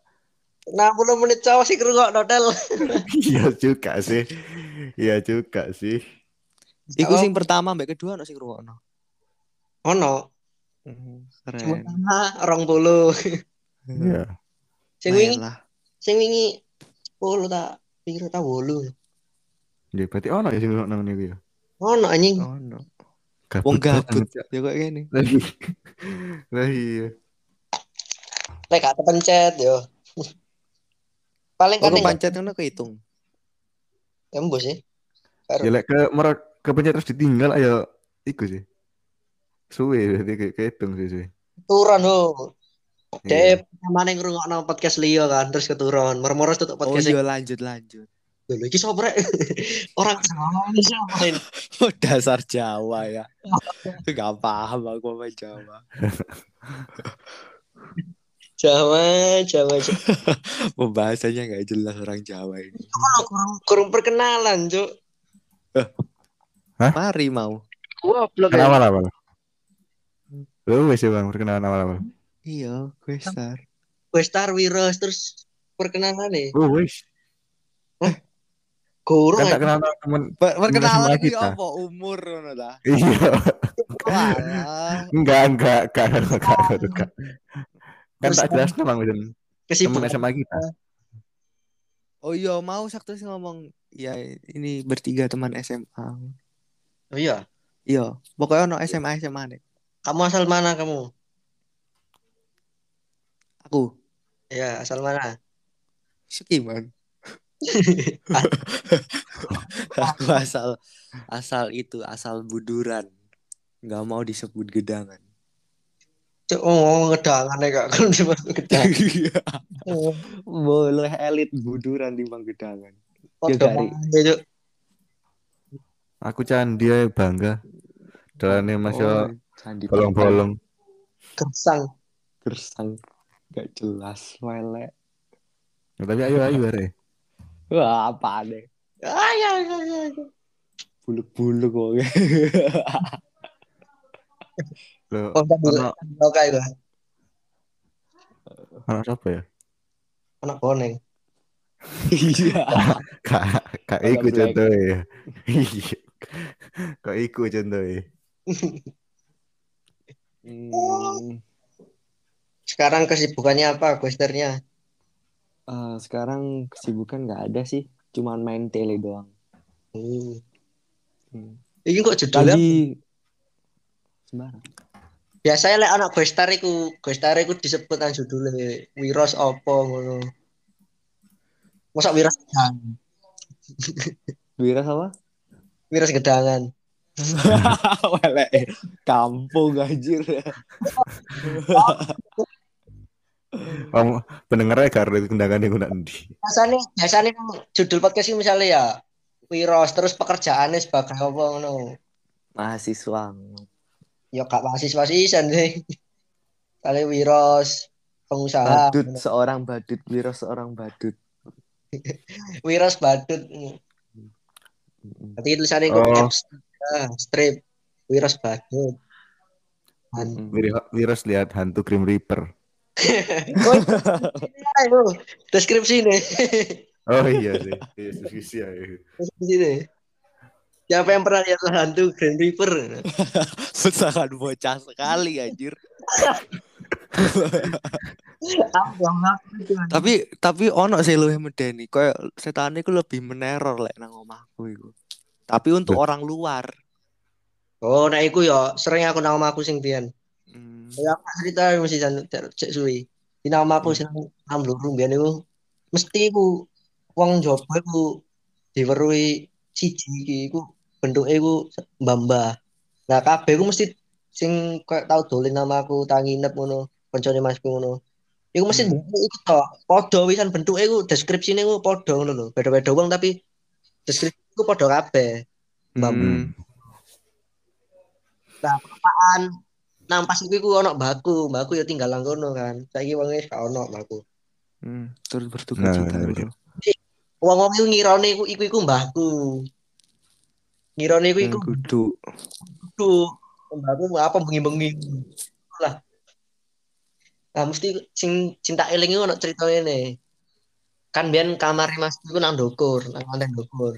60 menit cowok sih kerungok hotel. Iya juga sih. Iya juga sih. Iku sing pertama mbek kedua ono sing ngrungokno. Ono. Hmm, Cuma Keren. rong puluh. Iya. Sing wingi, lah. sing wingi puluh tak piro tak wolu. Ya berarti ono ya sing nang niku ya. Ono anjing. Oh no. Wong gabut ya kok. Lah iya. Lah iya. Lek gak kepencet yo. Paling kan pancet ngono kehitung. tembus sih. Ya lek ke merot kepencet terus ditinggal ayo iku sih. Suwe berarti kayak kehitung sih suwe. Turun ho. Iya. Dep mana yang ngrungokno podcast Leo kan terus keturun. Mermoros tutup Oh podcast. iya lanjut lanjut. Lho iki sapa rek? Orang Jawa? Oh dasar Jawa ya. Gak paham aku apa Jawa. Jawa, Jawa. Jawa. Pembahasannya gak jelas orang Jawa ini. Kurang kurang perkenalan, Cuk. Mari mau. Goblok Kan ya. awal-awal. Lu wes ya bang perkenalan awal-awal. Iya, gue star. Westar Wiros terus perkenalan nih. Oh wes. Kurang Kan tak ya. kenal temen. Per- Perkenalan kita. apa umur ngono ta? Iya. Enggak enggak enggak enggak enggak. Kan tak jelas bang Widan. Temen kesibukan. SMA kita. Oh iya, mau sakit sih ngomong ya ini bertiga teman SMA. Oh iya. Iya, pokoknya ono SMA SMA nih. Kamu asal mana kamu? Aku Ya, asal mana? Sekiman. Aku asal asal itu asal buduran. Nggak mau disebut gedangan. Cuk, oh, ngomong ngedangan ya kak. Kan cuma gedangan. Iya. Boleh elit buduran di bang gedangan. Dari- Cuk. Aku candi aja bangga. Jalannya masih Oh, candi bolong-bolong. Gersang. gersang. Gak jelas, lele. Nah, tapi ayo ayo are. Wah, apa deh? Ayo, ayo, ayo, ayo. Buluk-buluk kok. Lo Oh, itu. ono siapa ya? Anak boneng. Iya. Kak kak iku Black. contohnya. Iya. Kak iku contohnya. Hmm, Sekarang kesibukannya apa, questernya? Eh, sekarang kesibukan nggak ada sih, cuman main tele doang. Hmm. Hmm. Ini kok judulnya? Tadi sembarang. Biasanya lek anak questar iku, questar iku disebut nang judulnya Wiros opo ngono. Masa Wiros gedangan? Wira apa? Wiros gedangan. Welek kampung anjir. Om pendengarnya karena kendangan yang guna endi. Biasanya biasanya nang judul podcast ini misalnya ya Wiros terus pekerjaannya sebagai apa ngono. Mahasiswa. Ya gak mahasiswa sih. Kali Wiros pengusaha. Badut seorang badut, Wira seorang badut. Wiros badut. Nanti tulisannya kok Oh. caps ah, strip Wiros badut. Han- Mm-mm. Wir- Virus lihat hantu Grim Reaper. Oh, ayo, deskripsi nih. Oh iya sih. Iya deskripsi ya. iya. deskripsi nih. Siapa yang pernah lihat hantu Grand River? Sangat bocah sekali anjir. Tapi tapi ono sih lu yang medeni kayak setan iku lebih meneror lek nang omahku iku. Tapi untuk orang luar. Oh, nah iku ya sering aku nama aku sing biyen. Ya aku cerita mesti cek suwi. Di nama aku sing biyen iku mesti iku wong Jawa iku diweruhi siji iki iku bentuke iku mbah-mbah. Nah, kabeh iku mesti sing kayak tau dolen nama aku tak nginep ngono, koncone masku ngono. Iku mesti Hmm. iku tok. Padha wisan bentuke iku deskripsine iku padha ngono lho. Beda-beda wong tapi deskripsi iku padha kabeh. Mbah-mbah. Hmm. Nah, nang pas iku iku ono mbahku, mbahku ya tinggal nang kono kan. Saiki wong wis gak ono mbahku. Hmm. Terus berduka Nah, cita iya. bro. Wong-wong iku ngirone iku iku iku mbahku. Ngirone iku iku Hmm, kudu. kudu mbahku apa bengi-bengi. Lah. Nah, mesti sing cinta eling iku ono cerita ngene. Kan biyen kamar Mas iku nang ndukur, nang lantai ndukur.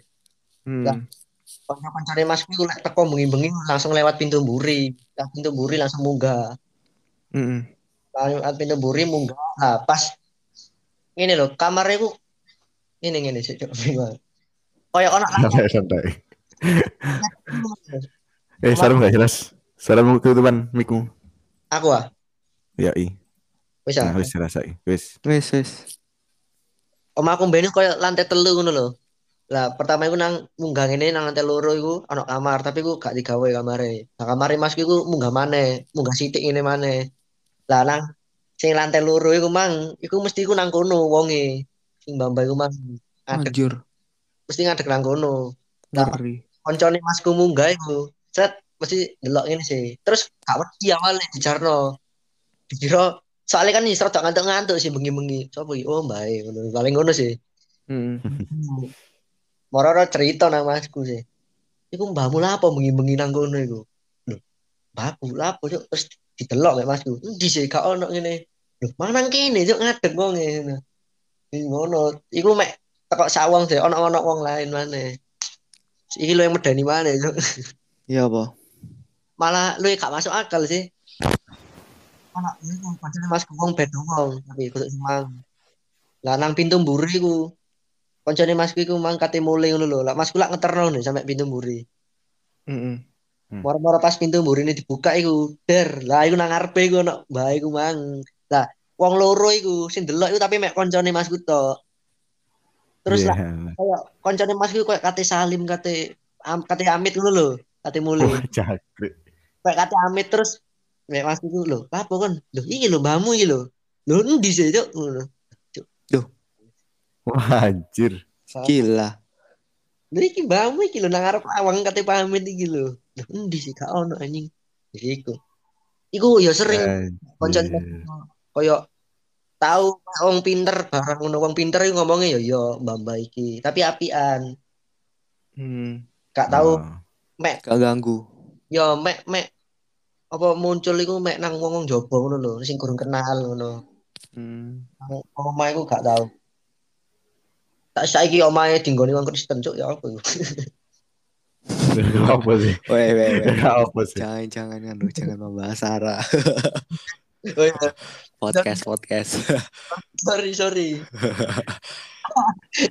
Lah. Hmm. Kanca-kancane Mas iku lek teko bengi-bengi langsung lewat pintu mburi. Lewat pintu mburi langsung munggah. Hmm. Lewat pintu mburi munggah. Nah, pas ini loh, kamarnya ku ini ngene sih, Cuk. Kayak ono Santai santai. Eh, sarung gak jelas. Sarung ketutupan miku. aku ah. Ya, i. Wis ah. Nah, wis dirasai. Wis. Wes wes. Om aku mbene koyo lantai telu ngono lho. Lah pertama iku nang munggah ngene nang lantai loro iku ono kamar, tapi iku gak digawe kamare. Nah kamare Mas iku munggah maneh, munggah sithik ngene maneh. Lah nang sing lantai loro iku mang, iku mesti iku nang kono wonge. Sing mbak iku mang Anjir. mesti ngadeg nang kono. Ngeri. koncone Masku munggah iku. Set mesti delok ngene sih. Terus gak wedi awalnya dijarno. Dikira soalnya kan isra tak ngantuk-ngantuk sih bengi-bengi. Sopo iki? Oh, ngono. Paling ngono sih. Hmm. Moro cerita nang masku sih. Iku mbahmu lapo bengi-bengi nang kono iku. Lho, mbahku lapo cuk terus didelok mek masku. Endi sih gak ono ngene. Lho, mang nang kene cuk ngadeg wong ngono. Iki ngono. Iku mek tekok sawang sih ono-ono wong lain maneh. Iki lo yang medani mana cuk. Iya apa? Malah lu gak masuk akal sih. Ono iku pancen masku wong beda wong tapi kudu semang. Lah nang pintu mburi iku Koncone masku iku mang kate mulai ngono lho. Lah masku lak ngeterno nih sampai pintu mburi. Hmm. Moro-moro pas pintu mburi ini dibuka iku, der. Lah iku nang ngarepe iku ono mbah iku mang. Lah wong loro iku sing delok iku tapi mek koncone masku tok. Terus lah Iya. kayak koncone masku koyo kate Salim kate am, kate Amit ngono lho, kate mulai. Wah, jangkrik. Kayak kate Amit terus mek masku iku lho, lapo kon? Lho iki lho mbahmu iki lho. Lho endi sih cuk ngono. Wah, anjir. Gila. Lho iki mbahmu iki lho nang ngarep awang kate pamit iki lho. Lho endi sih gak ono anjing. Iku. Iku ya sering Anjir. koyo tahu wong pinter barang ngono wong pinter ngomongnya yo yo mbak iki tapi apian Hmm, gak tahu Oh. mek gak ganggu. yo mek mek apa muncul iku mek nang wong wong jowo ngono lho sing kurang kenal ngono Hmm. Omah iku gak tahu tak saiki omahe dinggoni wong Kristen cuk ya apa apa sih? Weh, weh, weh. apa sih? Jangan, jangan kan, lu, jangan membahas Sarah. Oh, iya. podcast, podcast. sorry sorry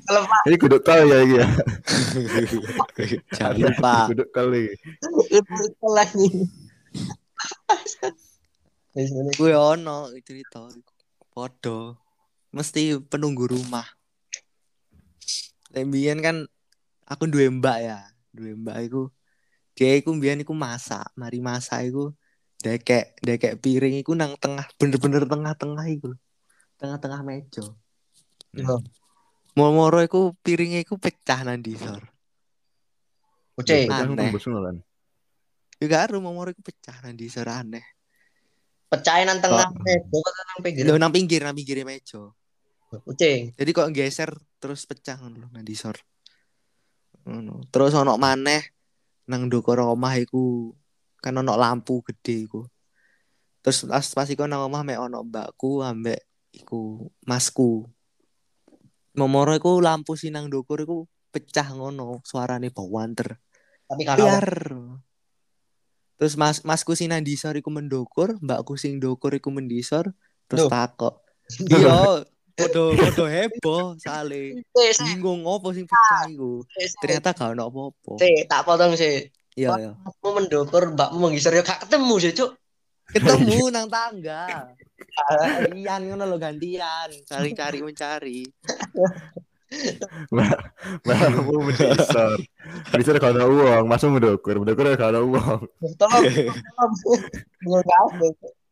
kalau Pak Ini kudu kal ya iki ya. jangan lupa. Kudu kal iki. itu lagi Wis ngene. Gue ono cerita podo. Mesti penunggu rumah. Lembian kan aku duwe mbak ya. Duwe mbak iku dia iku mbiyen iku masak, mari masak iku dekek dekek piring iku nang tengah bener-bener tengah-tengah iku. lho. Tengah-tengah meja. Yo, Moro iku piringnya iku pecah nang disor. Aku Aneh. Juga karo moro iku pecah nang disor aneh. pecahin nang tengah meja atau nang pinggir. Lho nang pinggir, nang pinggir meja. Uce, Jadi kok geser terus pecah ngono lho nang disor. Ngono. Terus ono maneh nang ndokor omah iku kan ono lampu gede iku. Terus pas pas iku nang omah mek ono mbakku ambek iku masku. Momoro iku lampu sing nang ndokor iku pecah ngono, suarane bawanter. tapi Biar. Terus mas masku sing nang disor iku mendokur, mbakku sing ndokur iku mendisor, terus takok. Iya, podo podo heboh sale. Sik, Bingung opo sing pecah iku. Ternyata gak ono apa-apa. Sik, tak potong sih. Iya, iya. Mbakmu mendokur, mbakmu menggisor ya gak ketemu sih, Cuk. Ketemu nang tangga. Gantian ngono lho gantian, saling cari mencari. Mbakmu mendisor. Mendisor gak ono uang, masuk mendokur, mendokur gak ono uang. Tolong, tolong.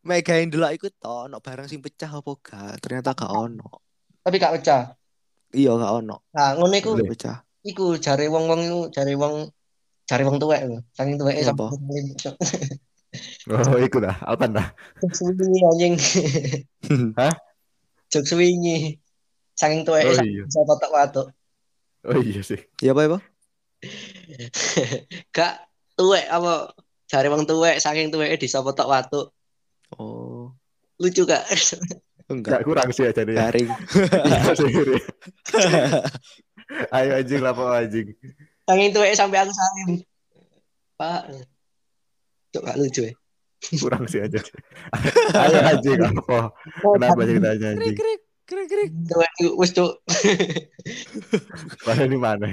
gawe ndelok iku to, ono barang sing pecah apa gak? Ternyata gak ono. Tapi gak pecah. Iya gak ono. Nah, ngono iku Gak pecah. iku jare wong-wong iku jare wong jare wong tuwek lho. Saking tuweke Apa? sampe Oh, iku dah, alpan dah. Swingi anjing. Hah? Jok swingi. Saking tuweke Oh, sampe iya. bisa kotak watuk. Oh iya sih. Iya apa ya, Pak? Gak tuwek apa jare wong tuwek saking tuweke disapa tok watuk. Oh, Lucu gak? enggak. Gak kurang sih aja nih. Garing. Iya sih. Ayo anjing lapo anjing. saking tuweke sampe aku salim. Pak. Cok gak lucu ya. Kurang sih aja. Ayo anjing apa? Kenapa ceritanya anjing? krik krik krik. Wis cuk. Mana di mana?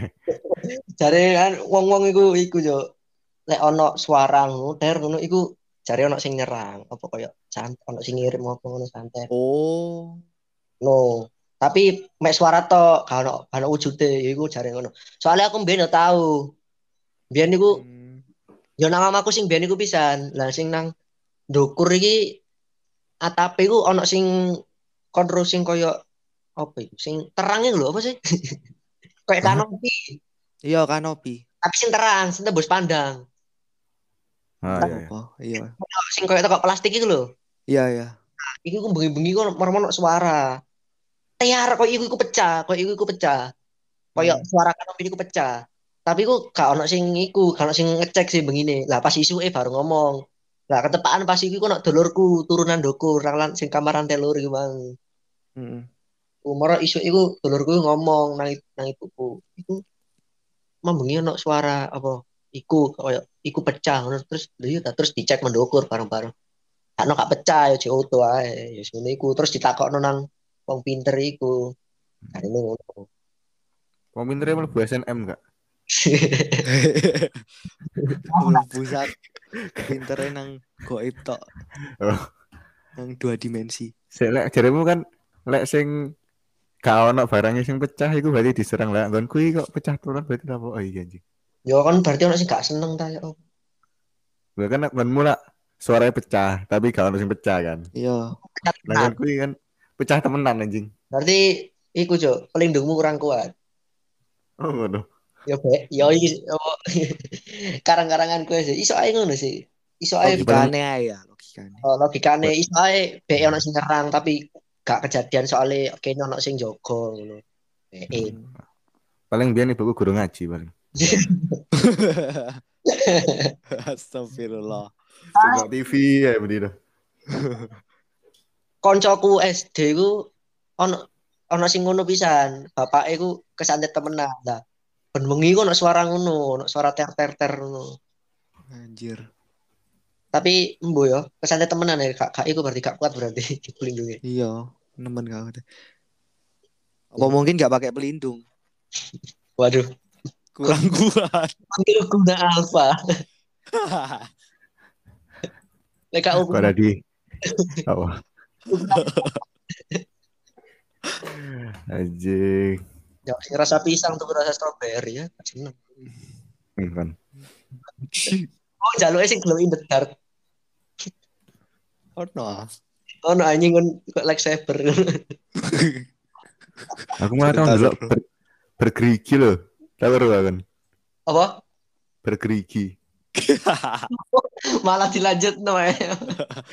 Jare kan wong-wong iku iku yo. Lek ono suara ngono, ngono iku jare ono sing nyerang, apa koyo santet ono sing ngirim apa ngono santet. Oh. No. Tapi mek suara tok, gak ono gak ono wujude, ya iku jare ngono. Soalnya aku mbiyen tahu. Mbiyen niku Hmm. yo nang mamaku sing mbiyen iku pisan. Lah sing nang ndukur iki atape iku ono sing kontrol sing koyo apa iku? Sing terang iku lho apa sih? Kayak kanopi, Iya kanopi. tapi sing terang, sing tembus pandang. Ah iya. iya. Apa? Iya. Sing koyo teko plastik iku lho. Iya, iya. Iki ku bengi-bengi ku merem suara. Tiar kok iku iku pecah, kok iku iku pecah. Koyo Hmm. suara kanopi iku pecah. Tapi ku gak ono sing iku, gak ono sing ngecek sih bengine. Lah pas isuke baru ngomong. Lah ketepaan pas iku ono dulurku turunan dokur, nang lan- sing kamar rantai lur iku bang. Hmm. Umur isu iku dulurku ngomong nang nang ibuku. Iku membengi ono suara apa? Iku koyo iku pecah ngono terus iya ta, terus dicek mendokur bareng-bareng. Kakno gak pecah ya jek auto ae. Ya ngono iku terus ditakokno nang wong pinter iku. Karene ngono. Mau pinternya mlebu SNM gak? Pusat pinternya nang goib tok. Oh. Nang dua dimensi. Lek jaremu kan lek sing gak ono barangnya sing pecah iku berarti diserang lah. Nggon kuwi kok pecah turun berarti apa? Oh iya anjing. Ya kan berarti ono sing gak seneng ta ya. apa. Lah kan nggonmu lah suaranya pecah, tapi gak ono sing pecah kan. Iya. Lah Nah, kan kan pecah temenan anjing. berarti iku jo pelindungmu kurang kuat. Oh ngono. Ya be, ya iki karang-karangan kowe sih. Iso ae ngono sih. Iso ae Logikane ae ya, logikane. Oh, logikane iso ae be ono sing nyerang tapi gak kejadian soalnya kayaknya ono sing jogo ngono. Eh. Paling biar ibuku guru ngaji paling. Astagfirullah. Tengok TV ya begitu. koncoku SD ku ono ono sing ngono pisan. Bapake ku kesantet temenan ta. Ben wengi ku ono suara ngono, ono suara ter ter ter ngono. Anjir. Tapi embo yo, kesantet temenan ya kak, kak iku berarti gak kuat berarti pelindungnya. Iya, nemen kau deh. Apa mungkin gak pakai pelindung? Waduh, Kurang kuat. panggil guna alfa. Lek kak Kok ada di apa? Anjing. Ya, rasa pisang tuh rasa stroberi ya. Seneng. Kan. Oh, jaluknya sing glow in the dark. Oh no. Oh, no anjing kan kok lightsaber. Aku malah tahu dulu ber, bergerigi loh. Tahu baru kan? Apa? Bergerigi. Malah dilanjut no ya.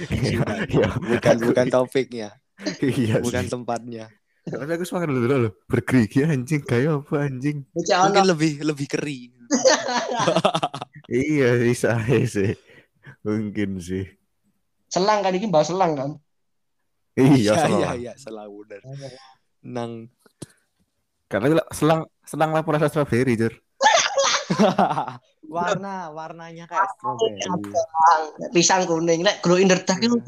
Iya. bukan bukan topiknya, Iya bukan sih. tempatnya. Tapi aku semangat dulu dulu. Bergerigi anjing kayak apa anjing? Mungkin lebih lebih keri. Iya bisa aja sih. Mungkin sih. selang kan iki bahas selang kan. Iya iya selang. iya selalu bener. Nang Karena selang selang lapor rasa strawberry jur. warna warnanya kayak strawberry. Pisang kuning lek glow in the dark itu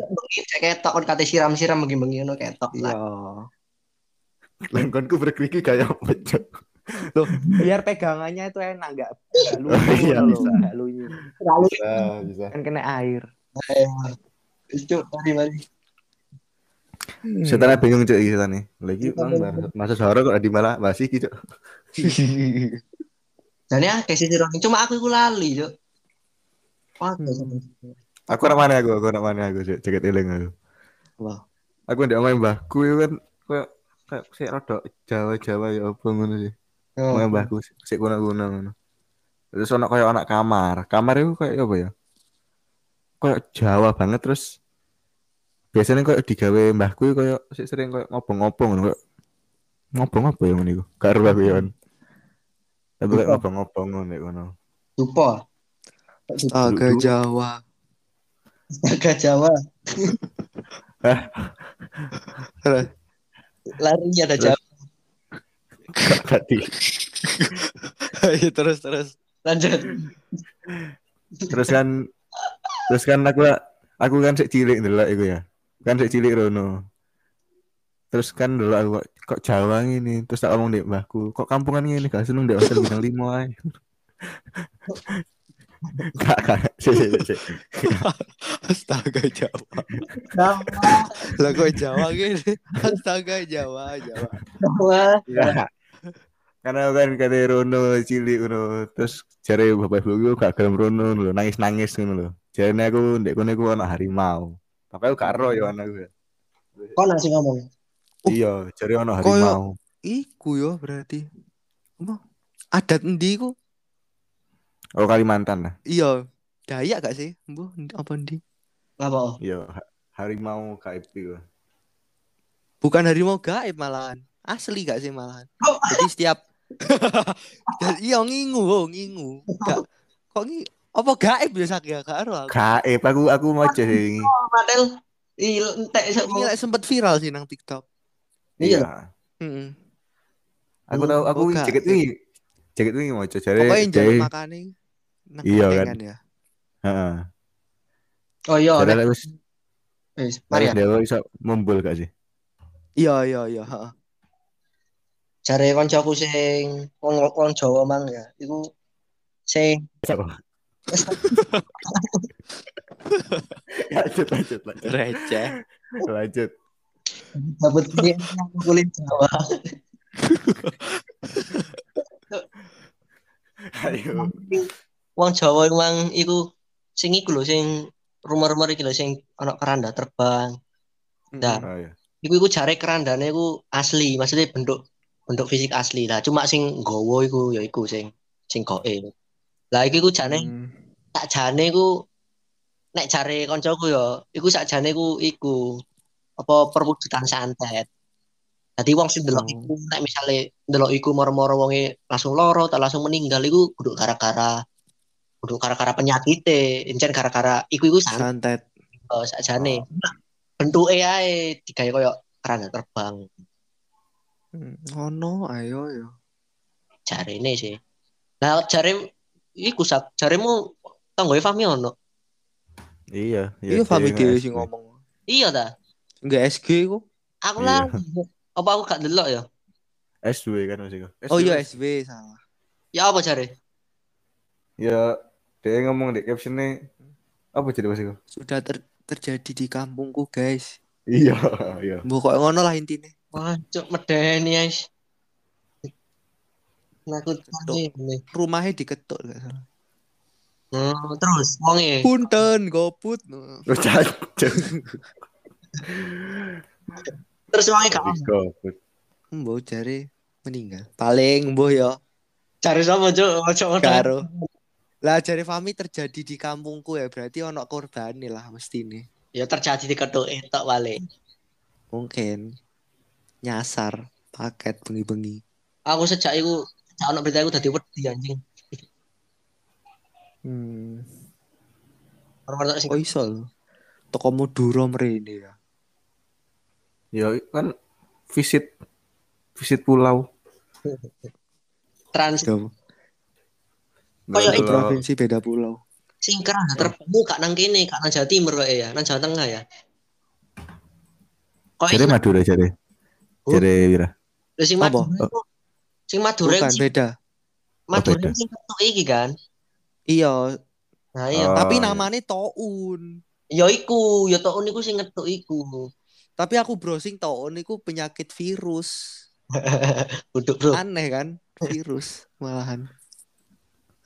cek ketok kon kate siram-siram bengi-bengi ngono ketok Iya. lah. Lengkonku bergerigi kayak apa? Loh, biar pegangannya itu enak nggak nggak lunyu Iya, bisa. nggak lunyu. Bisa bisa. Kan kena air. itu mari mari. Setan bingung cok iki setan nih. Lagi bang masa sahur kok di malah masih gitu. Dan ya kayak sisi rohing cuma aku iku lali, Cuk. Wah, Aku nak mana aku, aku nak mana aku cok. Ceket eling aku. Wah. Aku ndek omahe mbahku itu kan kayak kayak sik rada Jawa-Jawa ya apa ngono sih. Omahe mbahku sik kuna-kuna ngono. Terus ono kayak anak kamar. Kamar itu kayak apa ya? Kayak Jawa banget terus biasanya kayak digawe mbahku kayak sik sering kayak ngobong-ngobong kayak ngobong apa ya ngono iku? Gak ero aku ya. kan. Tapi kayak ngobong-ngobong nek ngono. Lupa. Astaga. Jawa. Astaga Jawa. Terus, Lari ada Terus. Jawa. Tadi. Ayo, terus terus. Lanjut. Terus kan terus kan aku aku kan sik cilik ndelok iku ya. Kan sik cilik rono. Terus kan dulu aku kok, Jawa ngene, terus tak ngomong dek mbahku, kok kampungan ngene gak seneng dek hotel bintang 5 ae. Gak gak sik sik sik. Astaga Jawa. Lah kok Jawa gini? Astaga Jawa, Jawa. Jawa. Gak. Karena aku kan kate rono cilik ngono, terus jare bapak ibu gak gelem rono lho, nangis-nangis ngono lho. Jarene aku ndek kono iku ana harimau. Tapi aku gak ero ya ana aku. Kok nasi ngomong? Iya, jare ana Koyo- harimau. Iku yo berarti. Apa? Adat endi iku? Oh Kalimantan lah. Iya, Dayak gak sih? Bu, apa endi? Apa? Iya, ha- harimau gaib itu. Bukan harimau gaib malahan. Asli gak sih malahan? Oh. Jadi setiap iya ngingu, oh, ngingu. Gak kok ngi apa gaib ya sak ya gak ero aku. Gaib aku aku mau sing. Padahal entek sempet viral sih nang TikTok. Iya. Heeh. Aku tahu aku Oh, jaket ini. Jaket ini mau jare. Pokoknya yang jalan jare- makane Iya, konten kan. ya. Heeh. Oh iya, Jare wis wis mari. dewe iso mumbul gak sih? Iya, iya, iya, heeh. Jare kancaku sing wong wong Jawa mang ya, iku sing lanjut lanjut lanjut. Receh. Lanjut. Dapat dia kulit Jawa. Ayo. Wong Jawa emang iku sing iku lho sing rumor-rumor iki lho sing ana keranda terbang. Nah. Oh iya. Iku iku jare kerandane iku asli, maksudnya bentuk bentuk fisik asli lah. Cuma sing nggawa iku ya iku sing sing goe. Lah iki ku jane Hmm. tak jane ku nek jare koncoku ya, iku sak jane ku iku apa perwujudan santet. Jadi wong sing ndelok Oh. iku nek misale ndelok iku moro-moro wonge langsung loro atau langsung meninggal iku kudu gara-gara kudu gara-gara penyakite, encen gara-gara iku iku santet Santet. sakjane. Bentuke ae digawe koyo keranda terbang Hmm, Ono ayo yo. jarene sih. Nah, jare iku sak jaremu tanggoe Fahmi ono. Iya, Iya Fami dia dhewe nge- sing ngomong. Iya ta? Enggak SG ku. Aku Iya. lah apa aku gak delok ya? S2 kan masih Oh iya SB salah. Ya apa jare? Ya, dia ngomong di captionnya apa jadi mas Iko? Sudah ter- terjadi di kampungku, guys. Iya, iya. Kok ngono lah intine. Wah, cuk medeni guys. Nakutane. Rumahnya diketuk gak salah. Hmm, terus wonge Punten goput. Lu. terus ono. Goblok. Mbok jare meninggal. Paling mbok yo Cari sapa cuk? Ojo ngono. karo. Lah jare Fami terjadi di kampungku ya berarti ono korban lah mesti nih. Ya terjadi di ketuk etok wale. Mungkin nyasar paket bengi-bengi. Aku sejak iku sejak ono berita iku dadi wedi anjing. Hmm. Orang-orang sing Oh iso lho. Toko Madura mrene ya. Ya kan visit visit pulau. trans. Kayak itu. provinsi beda pulau. sing kerana terbang gak nang kene, gak nang Jawa Timur kok ya, nang Jawa Tengah ya. Kok Jadi iki Madura jadi. Oh. Jadi Wira. lho, sing? Madura iku- sing Madura Bukan sing beda. Madura beda. sing ketuk iki kan. Iya, Nah iya, Oh, tapi iya. namanya Toun. ya iku, ya tok niku sing ngetuk iku. Tapi aku browsing Toun itu penyakit virus. Duduk, Bro. Aneh kan? Virus malahan.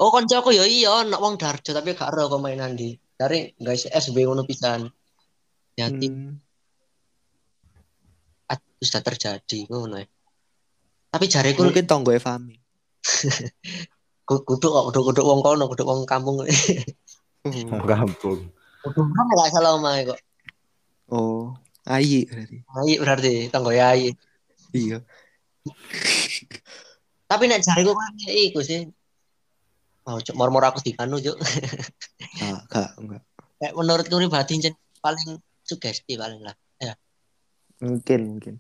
Oh, kancaku ya iya, ono wong Darjo tapi gak ero kok mainan di. Dari guys SB ngono pisan. Jadi Hmm. sudah terjadi ngono ya. Tapi jareku Mungkin tonggo Fami. ku- kudu kok kudu kudu wong kono, kudu wong kampung. Mau kampung. Kudu kan gak salah omahe kok. Oh, Ayi berarti. Ayi berarti tanggo ya ayi. Iya. Tapi nek jareku kan iku sih. Oh, cuk mor-mor aku dikanu, cuk. Ah, gak, enggak. Kayak menurutku pribadi paling sugesti paling lah. Mungkin, mungkin.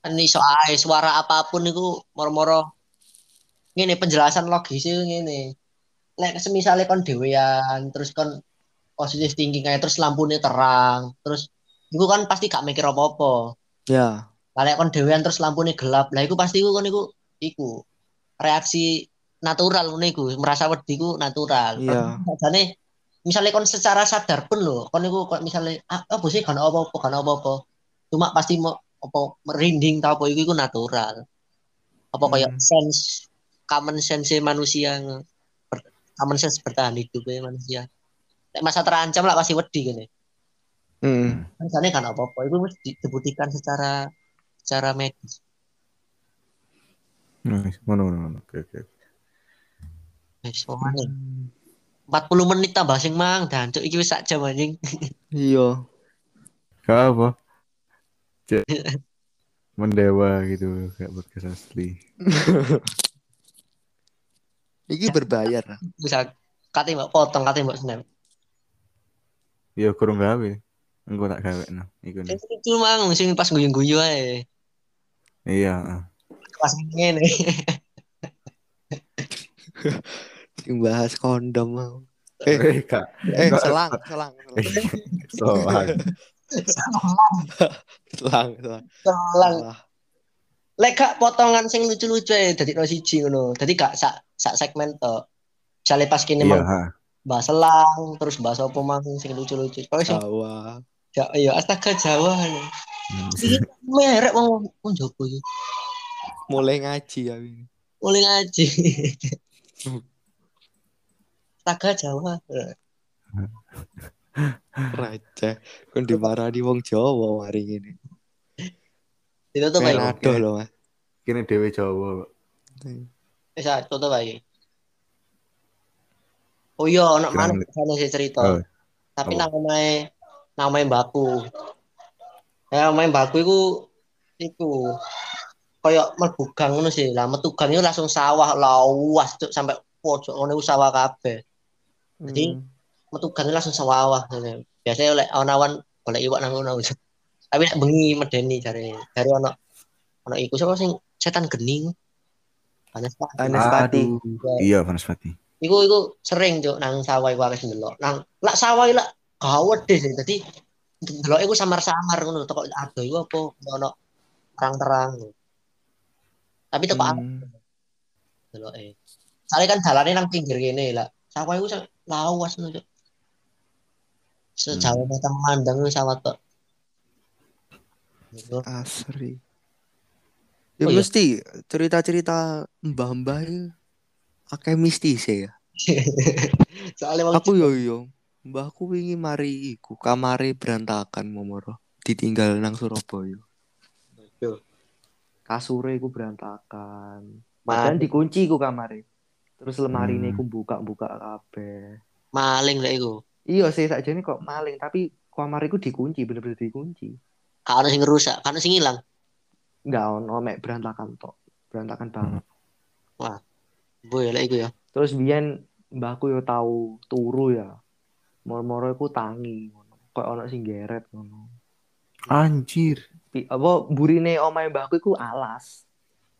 Kan iso ae suara apa pun iku mor-moro ngene penjelasan logis itu ngene. Nek semisale kon dhewean terus kon positif thinking kayak terus lampunya terang, terus iku kan pasti gak mikir apa-apa. Ya, Lah nek kon dhewean terus lampunya gelap, lah iku pasti iku kon iku iku reaksi natural ngono iku, merasa wedi iku natural. Iya. Sajane misalnya kon secara sadar pun lho, kon iku kok misalnya ah apa sih kan apa-apa, kan apa-apa. Cuma pasti mau apa merinding tau apa iku iku natural. Apa kayak Hmm. sense common sense manusia ber- common sense bertahan hidup ya manusia. Masa terancam lah pasti wedi gini. Hmm. Misalnya kan apa-apa itu mesti dibuktikan secara secara medis. Nice. Mana mana mana. Oke oke. Wis pokoknya 40 menit tambah sing mang dan cuk iki wis sak jam anjing. Iya. Gak apa. Cek. Mendewa gitu kayak podcast asli. Iki berbayar. Bisa kate mbok potong kate mbok snap. Ya kurang gawe. Engko tak gawe no. Iku. Sing lucu mang sing pas guyu-guyu ae. Iya. Pas ngene. Sing bahas kondom. mau. Eh, Eh kak. eh selang, selang, selang. Selang, selang. Salah. Lek gak potongan sing lucu-lucu ae dadi no siji ngono. Dadi gak sak sak segmen to. Misale pas kene Iya. mang ha. bahas selang, terus bahas apa mang sing lucu-lucu. Kok sing. Ya iya astaga Jawa. Hmm. Iki merek wong wong Jogo iki. Mulai ngaji ya ini. Mulai ngaji. Astaga Jawa. Raja. Kan dimarahi wong Jawa hari ini. Ditutup ae. Penado loh, Mas. Kini Dewi Jawa. Pak. Wis ah, tutup ae. Oh iya, anak mana sana sih cerita. Oh. Tapi Apa? namanya namanya Mbakku. Ya main baku iku iku koyo mlebu gang ngono sih. Lah metu gang iku langsung sawah luas cuk sampai pojok ngono iku sawah kabeh. Jadi Hmm. metu gang iku langsung sawah. Biasanya oleh awan-awan golek iwak nang ngono. Tapi nek bengi medeni jare jare ono ono iku sapa sing setan gening. Panas Pak. Anes Pati. Aduh. Iya, Vanaspati. Iku iku sering cuk nang sawah iku akeh ndelok. Nang lak sawah iku lak gawat deh sih. Dadi ndelok iku samar-samar ngono teko ado iku apa ono terang-terang. Tapi teko Hmm. delok e. Soalnya kan jalannya nang pinggir gini lah. Sawah iku lawas ngono. Sejauh mata memandang sawah tok. Gitu. Asri. Ya Oh, iya. mesti cerita-cerita mbah-mbah akeh mistis ya. Soalnya Aku yo yo. Mbahku wingi mari iku kamare berantakan momoro. Ditinggal nang Surabaya. Yo. Kasure iku berantakan. Dan dikunci iku kamare. Terus lemari ini Hmm. iku buka-buka kabeh. maling lah iku. Iya sih sakjane kok maling tapi kamar iku dikunci bener-bener dikunci. Ono sing rusak, gak ono sing ilang. Enggak ono mek berantakan tok. Berantakan banget. Boy lah iku ya. Terus biyen mbahku yo tahu turu ya. Moro-moro iku tangi ngono. Kok ono sing geret ngono. Anjir. Pi- apa burine omahe mbahku iku alas.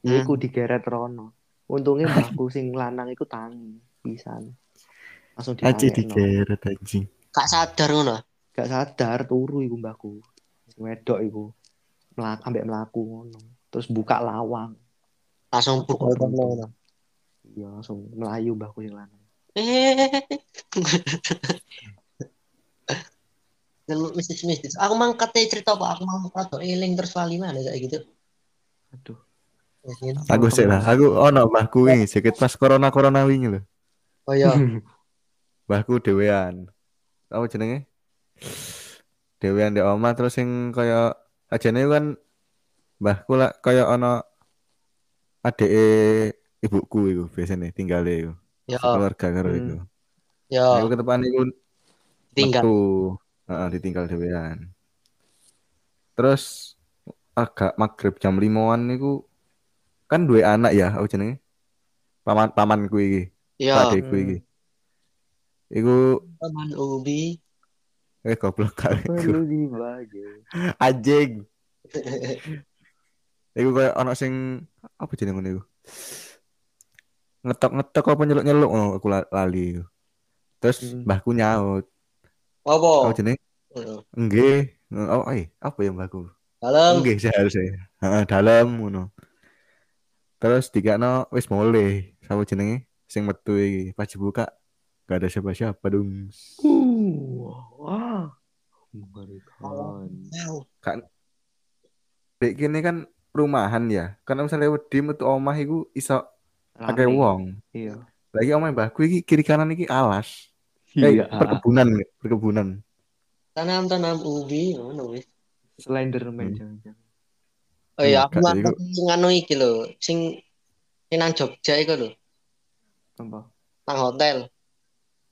Ya Hmm. iku digeret rono. Untungnya mbahku sing lanang iku tangi pisan. Langsung digeret anjing. Gak sadar ngono. Gak sadar turu iku mbahku. Sing wedok iku. Melak ambek mlaku ngono. Terus buka lawang. Langsung pukul ngono. Iya langsung melayu mbahku sing lanang. Eh. Dan mistis-mistis. Aku mang kate cerita apa? Aku mau rada eling terus lali mana kayak gitu. Aduh. Ya, gitu. Aku sih lah. Aku ono mbahku ini sakit pas corona corona wingi lho. Oh iya. Mbahku dewean. Apa jenenge? Dewean di oma terus sing kaya ajane kan mbahku lah kaya ono adeke ibuku iku biasanya tinggal iku. Ya, Keluarga karo Hmm. iku. ya Aku ketepan iku tinggal. metu. Heeh, ditinggal dewean. Terus agak maghrib jam limaan niku kan dua anak ya, apa jenenge? Paman pamanku iki, Ya, adekku Hmm. iki. Iku teman ubi. eh goblok kali dibagi. Anjing. Iku kayak anak sing apa jenenge ngono iku? Ngetok-ngetok apa nyeluk-nyeluk oh, aku la- lali. Terus Hmm. mbahku nyaut. Apa? Apa jenenge? Heeh. Nggih. Oh, eh, apa ya mbahku? Dalam. Nggih seharusnya. Heeh, dalam ngono. Terus dikakno wis mulai sama jenenge sing metu iki pas dibuka gak ada siapa-siapa dong. Uh, wah. Mengerikan. Wow. Dek kene kan perumahan ya. Karena misalnya wedi metu omah iku iso akeh Rame. wong. Iya. Lagi omah mbahku iki kiri kanan iki alas. Eh, Iya. perkebunan, perkebunan. Tanam-tanam ubi ngono wis. Slenderman Hmm. jangan-jangan. Oh iya, aku nonton sing anu iki lho, sing sing nang Jogja iku lho, Apa? nang hotel.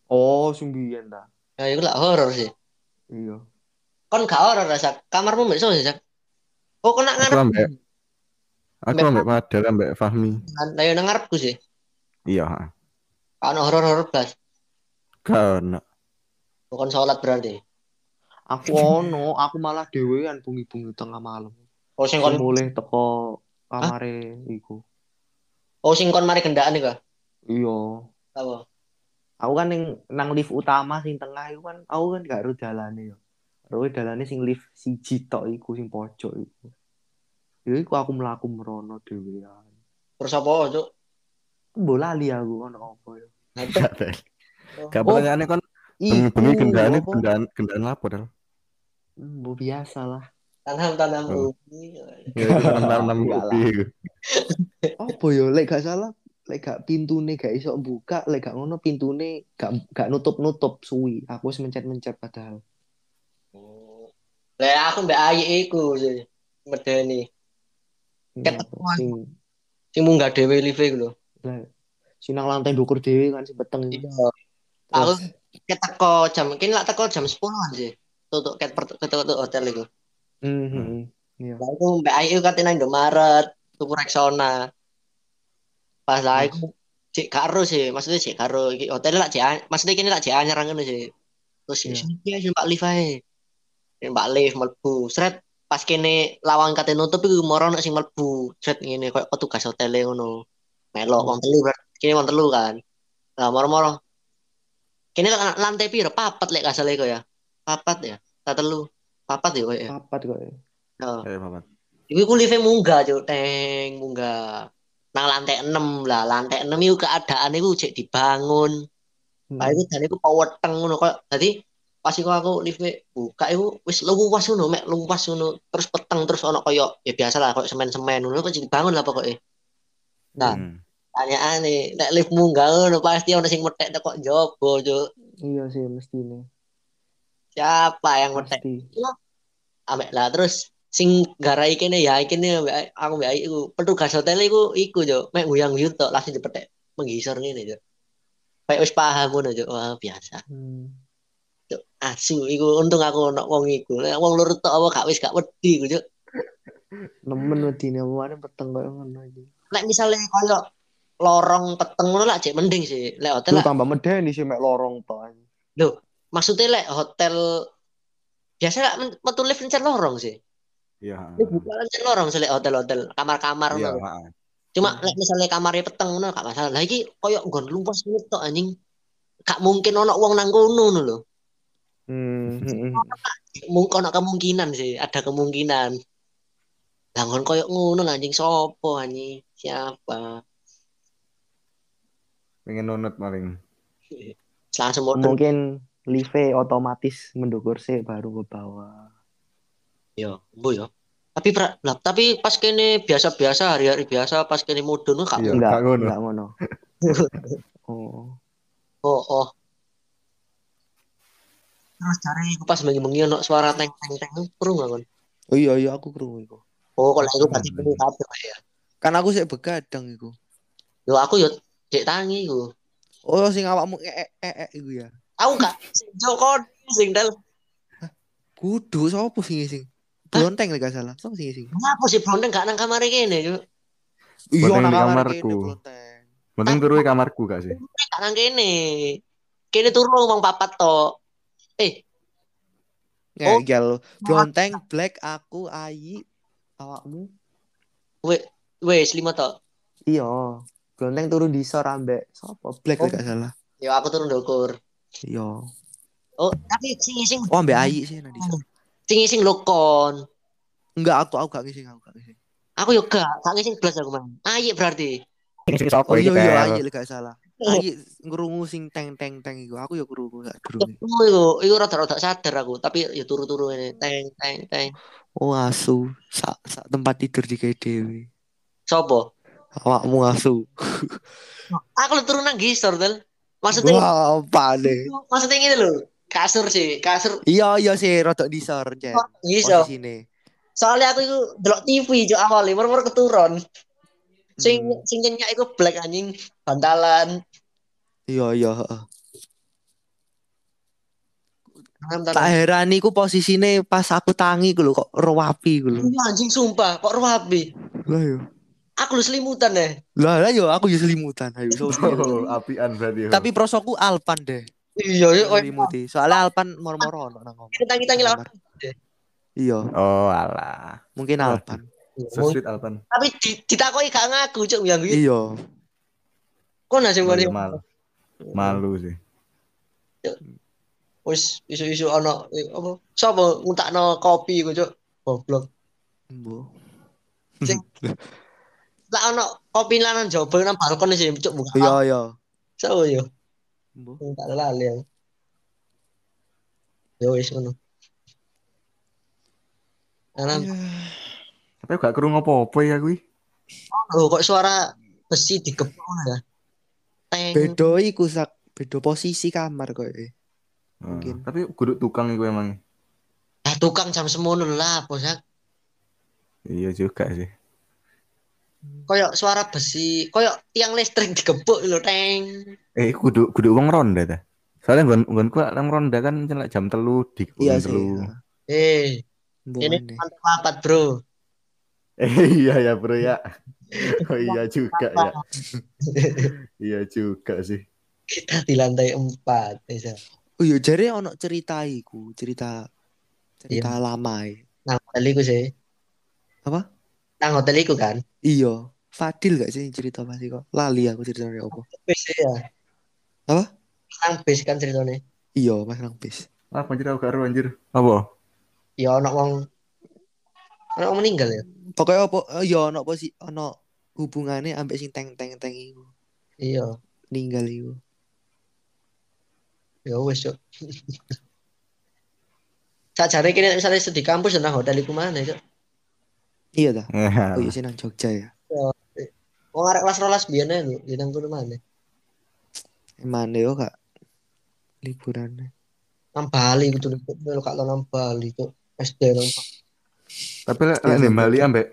Oh, sumbian ta. Ya iku lah horor sih. Iya. Kon gak horor Sak. Kamarmu mbek sih, Sak? Oh, Aku ngarep. Aku ambek Padel ambek Fahmi. Lah yo nang ngarepku sih. Iya, ono horor-horor blas. Gak ono. Bukan sholat berarti. Aku ono, aku malah dhewean bungi-bungi tengah malam. Oh sing kon mulai teko kamare iku. Oh sing kon mari gendaan iku. Iya. Apa? Aku kan ning nang lift utama sing tengah iku kan aku kan gak ero dalane yo. Ero dalane sing lift siji tok iku sing pojok iku. Ya iku aku mlaku merono dhewean. Terus apa, Cuk? Mbok lali aku ono apa ya. Gak. Gak Oh, kan Iku bengi gendane gendaan gendaan lapo Del. Mbok biasa lah. Tanam-tanam Oh. ubi. Ya Enggak lah. ubi. Apa yo lek gak salah lek gak pintune gak iso buka, lek gak ngono pintune gak gak nutup-nutup suwi. Aku wis mencet-mencet padahal. Oh. Lah aku mbek ayi iku sih. Medeni. Ket Apa sing Sing munggah dhewe live iku lho. lah sing nang lantai ndukur dhewe kan sing peteng. Iya. Aku ket teko jam, kini lak teko jam 10-an sih. Tutuk ket ketuk hotel iku. Mhm. Iya. Lah iku mbak Ayu kate nang Indomaret tuku Rexona. Pas lah iku cek karo sih, maksudnya cek karo iki hotel lah cek maksudnya kene lah cek anyar ngono sih. Terus Iya. sini ya Mbak Liv ae. Mbak Liv mlebu. Sret pas kene lawang kate nutup iku moro ono sing mlebu. Sret ngene koyo petugas hotel ngono. Melok wong telu kene wong telu kan. Lah moro-moro. Kene lan- lantai piro? Papat lek salah iku ya. Papat ya. Tak telu. Papat ya koyo. ya. Papat kok. ya. Oh. Kayak papat. Iku ku live munggah cuk, teng munggah. Nang lantai 6 lah, lantai 6 iku keadaan iku cek dibangun. Hmm. Lah iku dan iku peweteng ngono kok. Dadi pas iku aku live buka iku wis luwas ngono, mek luwas ngono. Terus peteng terus ono koyo ya biasa lah koyo semen-semen ngono kok dibangun lah pokoknya. Nah, Hmm. tanyaan nih, nek lift munggah ngono pasti ono sing metek kok jobo cuk. Iya sih mestine. Siapa yang metek? Ambek lah terus sing garai kene ya kene aku mbek Ai iku petugas hotel iku iku yo mek guyang-guyung tok langsung dipetek menggisor ngene yo. Kayak wis paham ngono yo. Wah, biasa. Hmm. Cuk, asu iku untung aku ono wong iku. Nek wong lur tok apa gak wis gak wedi iku yo. Nemen wedine mana peteng koyo ngono iki. Nek misale koyo lorong peteng ngono lah cek mending sih. Lek hotel Lu lah. tambah medeni sih mek lorong tok. anjing. Maksudnya lek hotel biasa lah metu lift encen lorong sih. Iya. Lift buka encen lorong sih lek hotel-hotel, kamar-kamar Iya. Cuma lek misalnya kamarnya peteng ngono gak masalah. Lah iki koyo nggon lupas ngono tok anjing. Gak mungkin ono wong nang kono ngono lho. Hmm. hmm, hmm. Mungkin kemungkinan sih, ada kemungkinan. Lah nggon koyo ngono lah, anjing sopo anjing? Siapa? Pengen nunut paling. Langsung modern Mungkin live otomatis mendukur sih baru ke bawah. yo, bu yo. Tapi pra, lah, tapi pas kene biasa-biasa hari-hari biasa pas kene mudun gak Iya, enggak, enggak ngono. oh. oh oh. Terus cari aku pas bengi-bengi ono suara teng teng teng perlu nggak kon? Oh iya iya aku krungu iku. Oh kalau aku berarti perlu kabeh ya. Kan aku sik begadang iku. Yo aku yo cek tangi iku. Oh sing awakmu ee ee iku ya. Aku gak sing Joko sing dal. Kudu sapa sing sing? Blonteng gak salah. Sapa sing sing? Kenapa sih Blondeng gak nang kamar kene, Cuk? Iya Blonteng nang kamarku. blonteng. Mending turu kamarku gak sih? Gak nang kene. Kene turu ngomong papat to. Eh, Oh. Ngegel. Blonteng black aku Ayi awakmu. wes lima to. Iya. Blonteng turu di sor ambek sapa? Black lek gak salah. Yo aku turun ndukur. Iya. Oh, tapi sing sing Oh ambek Ayi sih sor. sing sing lokon. Enggak aku aku gak ngising aku gak ngising. Aku yo gak, gak ngising blas aku mang. Ayo berarti. Oh iya iya Ayi lek gak salah. Ayi ngrungu sing teng teng teng iku. Aku ya krungu sak durunge. Oh, iku, iku rada-rada sadar aku, tapi yo turu-turu ini teng teng teng. Oh asu. Sak sak tempat tidur di dewe. Sopo? Awakmu asu. Aku lu turun nang gisor, Del. Maksudnya Wah, apa deh. maksudnya ngene lho. Kasur sih, kasur Iya iya sih rodok disor jen. gisor. Posisine. Soalnya aku itu delok TV jo awalnya, moro-moro keturun. Sing Hmm. sing nyenyak iku black anjing, bantalan. Iya iya, Tak heran iku posisine pas aku tangi ku lho kok rapi ku lho. Iya, anjing sumpah, kok rapi. Lah yo. Aku lu selimutan deh. Lah lah yo aku yo selimutan ayo. so- Oh, apian berarti. Tapi prosoku Alpan deh. Iya, iya, oh, Selimuti. Soalnya Alpan moro-moro ono nang ngomong. tangi-tangi lawan. Kamar. Iya, Oh, alah. mungkin. Alpan. So sweet Alpan. Tapi di, ditakoki gak ngaku, cuk, yang gitu. Iya. Kok nasi ngene? iya, malu. Malu sih. Wis isu-isu ana eh, apa? Sopo nguntakno kopi iku, cuk. Goblok. Mbok. Tak ana kopi lanan jaba nang balkon sih, cuk buka. Iya iya. Sopo yo? Mbok. Tak lali aku. Yo wis ngono. Alam, Tapi gak kerungu apa-apa ya kuwi. oh, kok suara besi digepuk ngono ya. Teng. Beda iku sak beda posisi kamar kok. eh. Oh, Mungkin. Tapi kudu tukang iku emang. Ah, tukang jam semono lah, bos. ya. Iya juga sih. Koyok suara besi, koyok tiang listrik digepuk lho, teng. Eh, kudu kudu wong ronda ta. Soalnya nggon nggonku nang ronda kan jam telu di Iya telu. Eh, Mbok Ini mantap papat, Bro. Eh, iya ya bro ya. Oh iya juga ya. Iya juga sih. Kita di lantai empat. Bisa. Oh iya jare ono cerita iku, cerita cerita lama e. Nang hotel iku sih. Apa? Nang hotel iku kan. Iya, Fadil gak sih cerita pasti kok. Lali aku ceritanya apa. Bis ya. Apa? Nang bis kan ceritanya. Iya, Mas Nang bis. Apa anjir aku karo anjir? Apa? Ya ono wong wong meninggal ya. Pokoknya apa eh, ya ono apa sih ono hubungannya ambek sing teng teng teng iku. Iya. Ninggal iku. Ya wes, Cuk. Sajare kene misalnya di kampus nang hotel iku mana, Cuk? Iya dah. Eh, Oh iya sih nang Jogja ya. Wong arek kelas rolas biyen ae lho, di nang kono mana? Emane yo kak liburan. Nang Bali gitu lho, kak nang Bali, Cuk. SD nang Bali. Tapi lek lek ning Bali ambek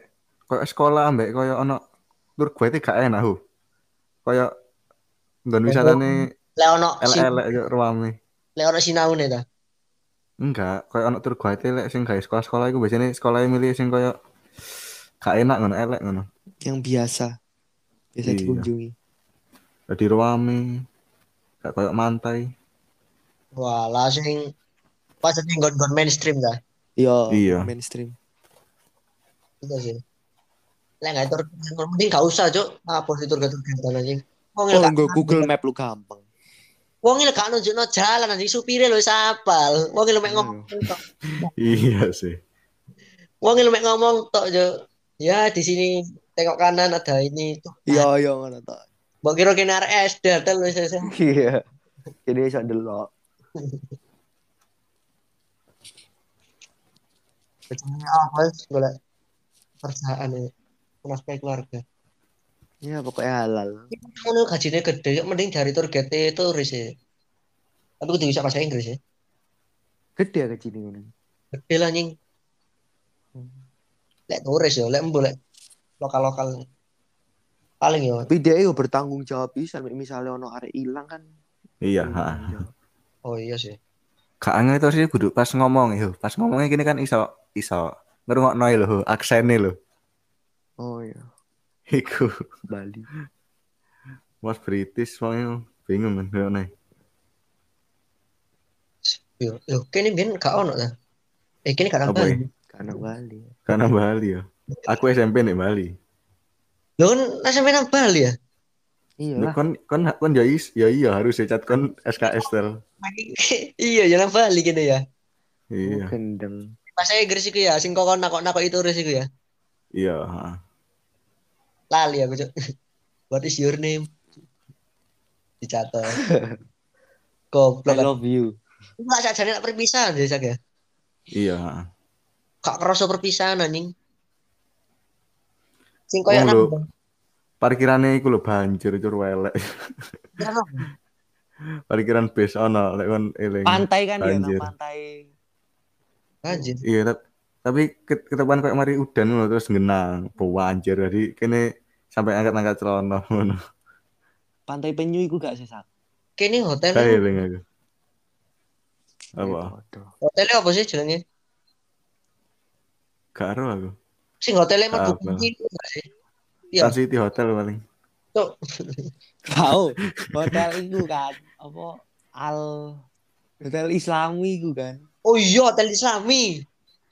koyo sekolah ambek koyo ono tur gue itu gak enak hu. Koyo nggon wisatane Lek ono elek-elek yo ruame. lek ono sinaune ta. Enggak, koyo ono tur guide lek sing gawe sekolah-sekolah iku biasanya sekolah milih sing koyo gak enak ngono elek ngono. Yang biasa. Biasa Iya. dikunjungi. Dadi ruame. Gak koyo mantai. Wah, lah sing pas sing nggon-nggon mainstream ta. Iya, Iya. mainstream. Itu sih. Lek nggak tur mending gak usah, Cuk. Apa sih tur tur anjing. Wong Oh, enggak Google Map lu gampang. Wong ilek gak nunjukno jalan anjing supire lho sapal. Wong ilek mek Iya. ngomong tok. Iya sih. Wong ilek mek ngomong tok, Cuk. Ya di sini tengok kanan ada ini tuh. Iya, iya ngono tok. Mbok kira kene arek SD hotel wis wis. Iya. Jadi iso ndelok. Jenenge apa wis golek kerjaan ya. Nafkah keluarga. Ya pokoknya halal. Ngono gajine gede, yuk mending dari guide turis ya. Tapi kudu bisa bahasa Inggris ya. Gede ya kecil ngono. Gede lah nying. Lek turis ya, lek embo lek lokal-lokal. Paling ya. Tapi dia yo bertanggung jawab bisa misalnya ono arek ilang kan. Iya, ha. Oh iya sih. Gak angel itu sih kudu pas ngomong yo. Pas ngomongnya gini kan iso iso ngrungokno lho aksene lho. Oh iya, Iku Bali. Mas British soalnya bingung kan yo nih. Yo, yo kene ben gak ono ta. Eh kene gak ya? Karena Bali. Karena Bali ya. Aku SMP nih Bali. Lho kan SMP nang Bali ya. Iya lah. kon kon kon ya is ya iya harus ya cat kon SKS tel. iya ya nang Bali kene ya. Iya. Gendeng. Bahasa Inggris iku ya, sing kokon nakok-nakok itu iku ya. Iya. Lali aku, Cuk. What is your name? Dicatat. I Goblok. kan. love you. Enggak sajane nak perpisahan deh sak ya. Iya. Gak kerasa perpisahan anjing. Sing koyo Wong nang. Parkirannya iku lho banjir cur welek. Parkiran bis ono lek kon eling. Pantai kan ya, Banjir. pantai. Anjir. Iya, tap- tapi ke- ketepan kayak mari udan ngono terus genang, banjir. Jadi kene sampai angkat-angkat celana ngono. Pantai Penyu iku gak sih sak. Kene hotel. Kayak aku. Apa? Hotelnya apa sih jenenge? Gak ero aku. Sing hotelnya bukan itu enggak sih? Iya. Sun City Hotel paling. Cuk. Tahu hotel iku kan apa Al Hotel Islami iku kan. Oh iya, hotel Islami.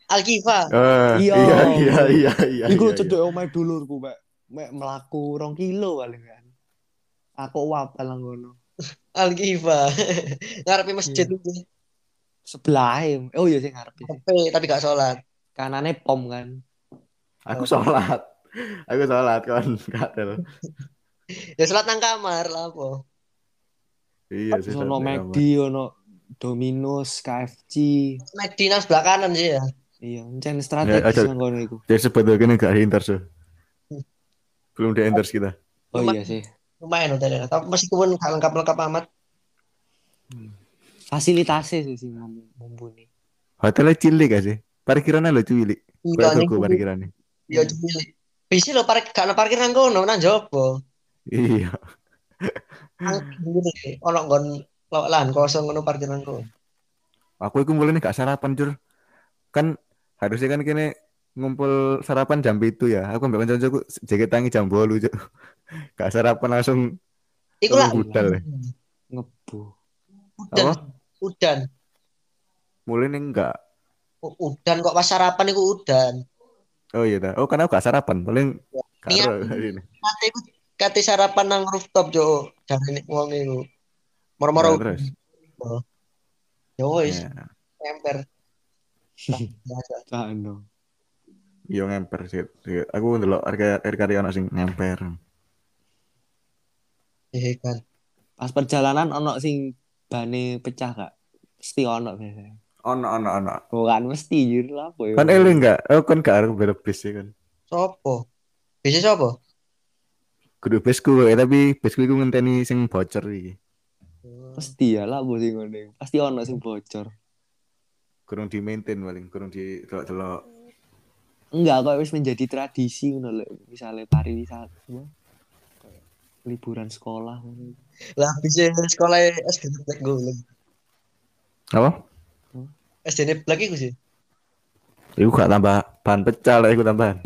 Al-Kifa. Eh, Iya. iya, iya, iya, iya. Iku iya, cedek omahe dulurku, Mek. Mek mlaku rong kilo paling kan. Aku wapal nang ngono. Al-Kifa. Ngarepe masjid Iya. itu. Sebelah Oh iya sih. Tapi tapi gak sholat. Kanane pom kan. Aku sholat. Aku sholat kan, kadel. Ya sholat nang kamar lah apa. Iya sih. Ono McD, ono Domino's, KFC. Nang sebelah kanan sih ya. Iya, encen strategis aja. nang kono iku. Jadi sebetulnya kene gak tuh. Belum di inters kita. Oh iya sih. Lumayan hotelnya. Tapi meskipun gak lengkap-lengkap amat. Fasilitasnya sih sih mum- mumpuni. Hotelnya cilik gak sih? Parkirannya lo cilik. Iya tuku parkirannya. Iya cilik. Bisa lo parkir gak ada parkir nang kono nang jopo. Iya. Ono nggon lahan kosong ngono parkir nang kono. Aku iku mulai gak sarapan jur. Kan Harusnya kan kini ngumpul sarapan jam itu ya. Aku mbak kanca-kancaku jaket tangi jam 8, Cuk. Gak sarapan langsung Iku lah budal. ya. Ngebu. udan, Apa? udan. Mulai nih enggak. Udan kok pas sarapan iku udan. Oh iya dah. Oh karena aku gak sarapan. Paling Niat. karo ini. Kate sarapan nang rooftop jo. Jarene wong iku. Moro-moro Nah, terus. ya wis Ya. emper. Biasa. Cano. Yo ngemper sih. Aku ndelok harga ana sing ngemper. Iya kan. Pas perjalanan ono sing bane pecah gak? Mesti ono biasanya. Ono ono ono. Bukan mesti jujur lah apa ya. Kan eling enggak? Oh kan gak arep beda bis kan. Sopo? Bisa sopo? Kudu bisku ya tapi bisku iku ngenteni sing bocor iki. Mesti ya lah sing ngene. Pasti ono sing bocor. Kurang di maintain paling, kurang di delok-delok. Enggak kok wis menjadi tradisi ngono lho. Misale pariwisata. Liburan sekolah ngono. Lah bisa sekolah SD Black golek. Apa? SD Black iku sih. Iku gak tambah bahan pecah lah iku tambahan.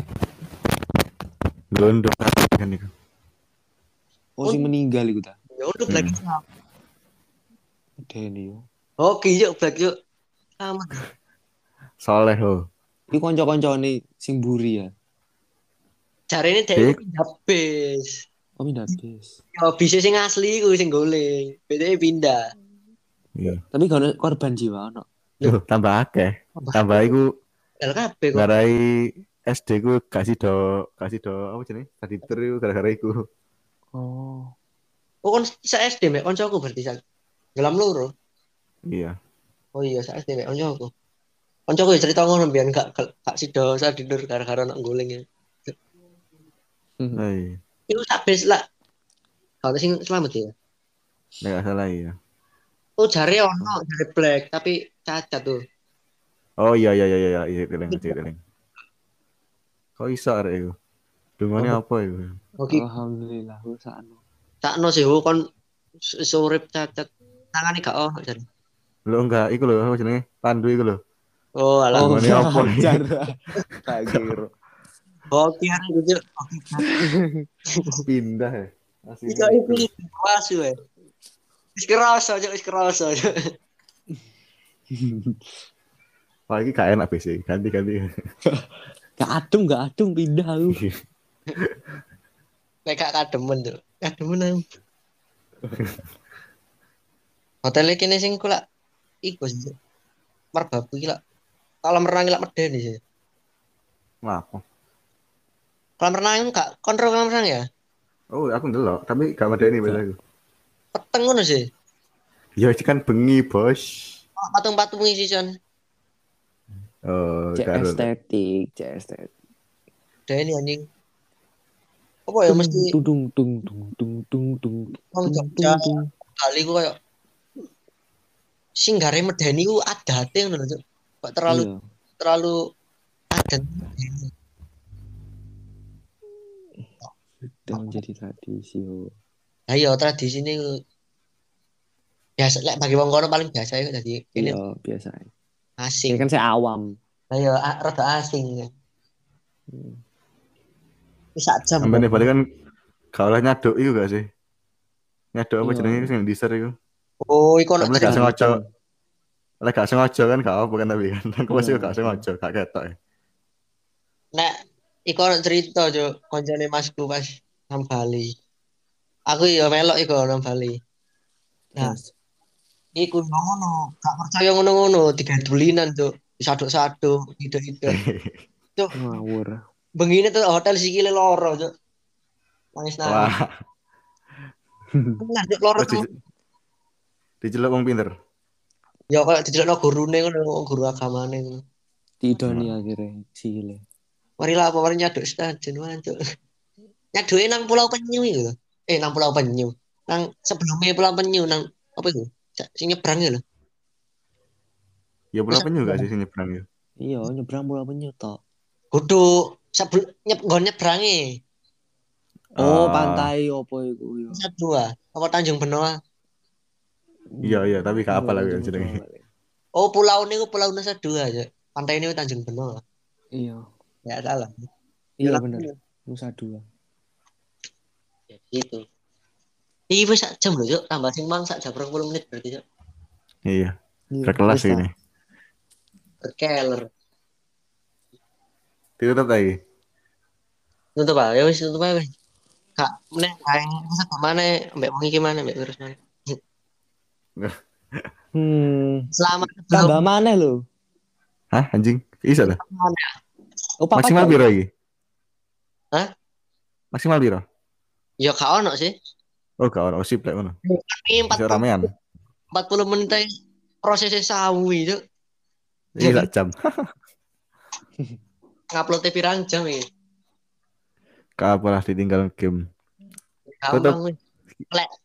Glondong kan iku. Oh sing meninggal iku ta. Ya udah Black Itu apa? Deni yo. Oke yuk Black yuk. Sama. Soleh ho. Iku kanca-kancane sing buri ya. Dik. dia pindah bis. Oh pindah bis. Ya bisa sing asli iku sing golek. Beda pindah. Iya. Tapi gak korban jiwa ono. Yo, tambah akeh. Tambah iku LKP kok. ngarai SD ku kasih do kasih do apa jenenge? Tadi tur iku gara-gara iku. Oh. Oh kon SD mek koncoku berarti sa. Gelam loro. Iya. Oh iya sa SD mek koncoku. Koncoku ya cerita ngono biyen gak gak sido sa tidur gara-gara nak goleng ya. Iya. Sak bis lah. Kalau sing selamat ya. Nek gak salah iya. Oh jare ono jare black tapi cacat tuh. Oh iya iya iya iya iya teling iya teling. Kok iso arek iku? Dungane apa iku? Oke, Alhamdulillah wis sakno. sakno sih oh, kon s- surip cacat. Tangane gak ono jare. Lo enggak iku lho apa jenenge? Pandu iku lho. Oh alah. Oh, ini apa? Ajar. Tak kira. Oke hari gitu. Pindah ya. Asli. Iku iki wasu ya. Wis kerasa aja, wis kerasa aja. Wah, iki gak enak BC. Ganti-ganti. Gak adem, gak adem pindah aku. Nek gak kademen tuh. Kademen aku. Hotel iki sing kula iku sih. Merbabu iki lah. Kolam renang iki lah medeni sih. Ngapa? Kolam renang gak kontrol kolam renang ya? Oh, aku ndelok, tapi gak medeni beda aku. Peteng ngono sih. Ya iki kan bengi, Bos. Patung-patung ngisi son. Oh, Cek estetik, cek estetik. Deni anjing. Apa ya mesti Tung tung tung tung tung tung tung tung. kali ku koyo sing gare medeni ku adate ngono lho. Kok terlalu Iya. terlalu adat. Itu menjadi tradisi. Lah iya tradisi ini biasa lek bagi wong kono paling biasa ya dadi ini Iya, biasa. Ini asing. kan saya awam. Lah iya rada asing. Hmm. Wis sak jam. Sampai nih kan gak oleh nyaduk iku gak sih? Nyaduk apa Iya. jenenge sing diser iku? Oh, iku Tapi gak sengaja. Lek gak sengaja kan gak apa kan tapi kan. Aku pasti Iya. gak sengaja, gak ketok. ya. Nek iku ono cerita jo koncone masku pas nang Bali. Aku ya melok iku nang Bali. Nah, Terus, iku ngono, gak percaya ngono-ngono, tiga dulinan tuh, saduk-saduk, ide-ide. ngawur. Bengine tuh hotel sikile loro, Cuk. Nangis nangis. Wah, Cuk, loro. Terus di, diceluk wong pinter. Ya kalau dijelokno gurune ngono, guru agamane ngono. Tidoni akhirnya sile. Mari lah apa mari nyaduk stadion wancuk. Nyaduke nang Pulau Penyu iku lho. Eh nang Pulau Penyu. Nang sebelumnya Pulau Penyu nang apa itu? Sing nyebrang ya lho. Ya pulau penyu gak sih sing nyebrang ya? Iya, nyebrang pulau penyu tok. Kudu sebelum nyep nggon nyebrange. Oh, Ah. pantai opo iku yo. Nusa Dua, apa Tanjung Benoa? Iya iya, tapi gak apa lah ya jenenge. Oh, pulau niku Pulau Nusa Dua aja. pantai ini Tanjung Benoa. Iya. Ya salah. Iya Yalah. bener. Nusa Dua. Ya gitu. Iki wis sak jam lho, Cuk. Tambah sing mang sak jam 20 menit berarti, Cuk. Iya, Iya, berkelas wis, ini. Berkeler. Ditutup lagi. Tutup ah, ya wis tutup ae wis. Kak, meneh ae mana mbek wong iki mana mbek terus mana. Hmm. Selamat Tambah mana lo? Hah, anjing? Bisa dah. Oh, Maksimal biro lagi? Hah? Maksimal biro? Ya gak ono sih. Oh, gak ono sip lek ngono. Ini Bisa 40, ramean. 40 menit ae prosesnya sawi, Cuk. Iya, jam. Ngupload pirang jam iki. Kapalah ditinggal game. Wis.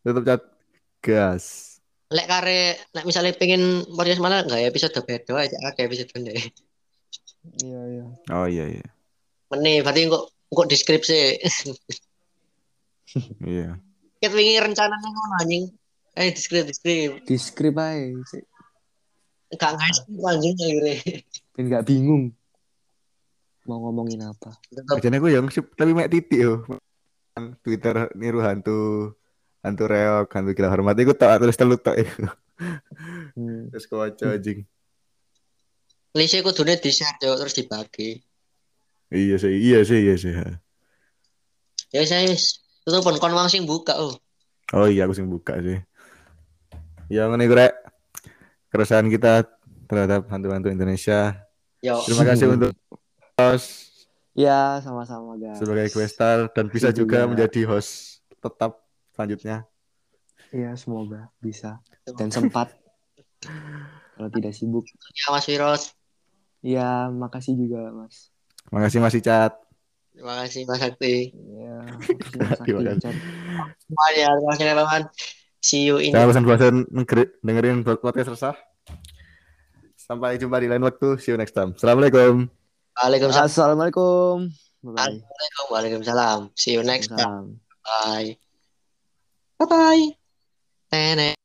Tutup chat. Gas. Lek kare lek misalnya pengen podcast mana enggak ya episode beda aja akeh episode beda. Iya, iya. Oh iya iya. Meneh berarti kok kok deskripsi. Iya. Ket wingi rencananya ngono anjing. Eh deskrip deskrip. Di skrip aja. sih. Enggak guys anjing akhirnya. Biar nggak bingung. Mau ngomongin apa. Bajane aku yang tapi mek titik yo. Twitter niru hantu hantu reok, hantu gila hormat iku tak tulis telu tok iku. Hmm. Terus kawaca anjing. lise kudune di-share terus dibagi. Iya sih, iya sih, iya sih. Ya wis. Tutup pun kon wong sing buka oh. Oh iya aku sing buka sih. Ya ngene iku rek. Keresahan kita terhadap hantu-hantu Indonesia. Yo. Terima kasih untuk host Ya, sama-sama guys. sebagai questar dan bisa juga. menjadi host tetap selanjutnya. Iya, semoga bisa dan sempat. Kalau tidak sibuk. Ya Mas Wiros. Ya, makasih juga, Mas. Makasih masih chat. Terima kasih Mas Sakti. Ya, makasih Mas Terima Sakti, kasih. Chat. Semuanya terima kasih teman-teman. See you in Jangan bosan-bosan ngeri- dengerin podcast resah. Sampai jumpa di lain waktu. See you next time. Assalamualaikum. Waalaikumsalam. Assalamualaikum. Bye. Waalaikumsalam. See you next time. Bye. Bye bye.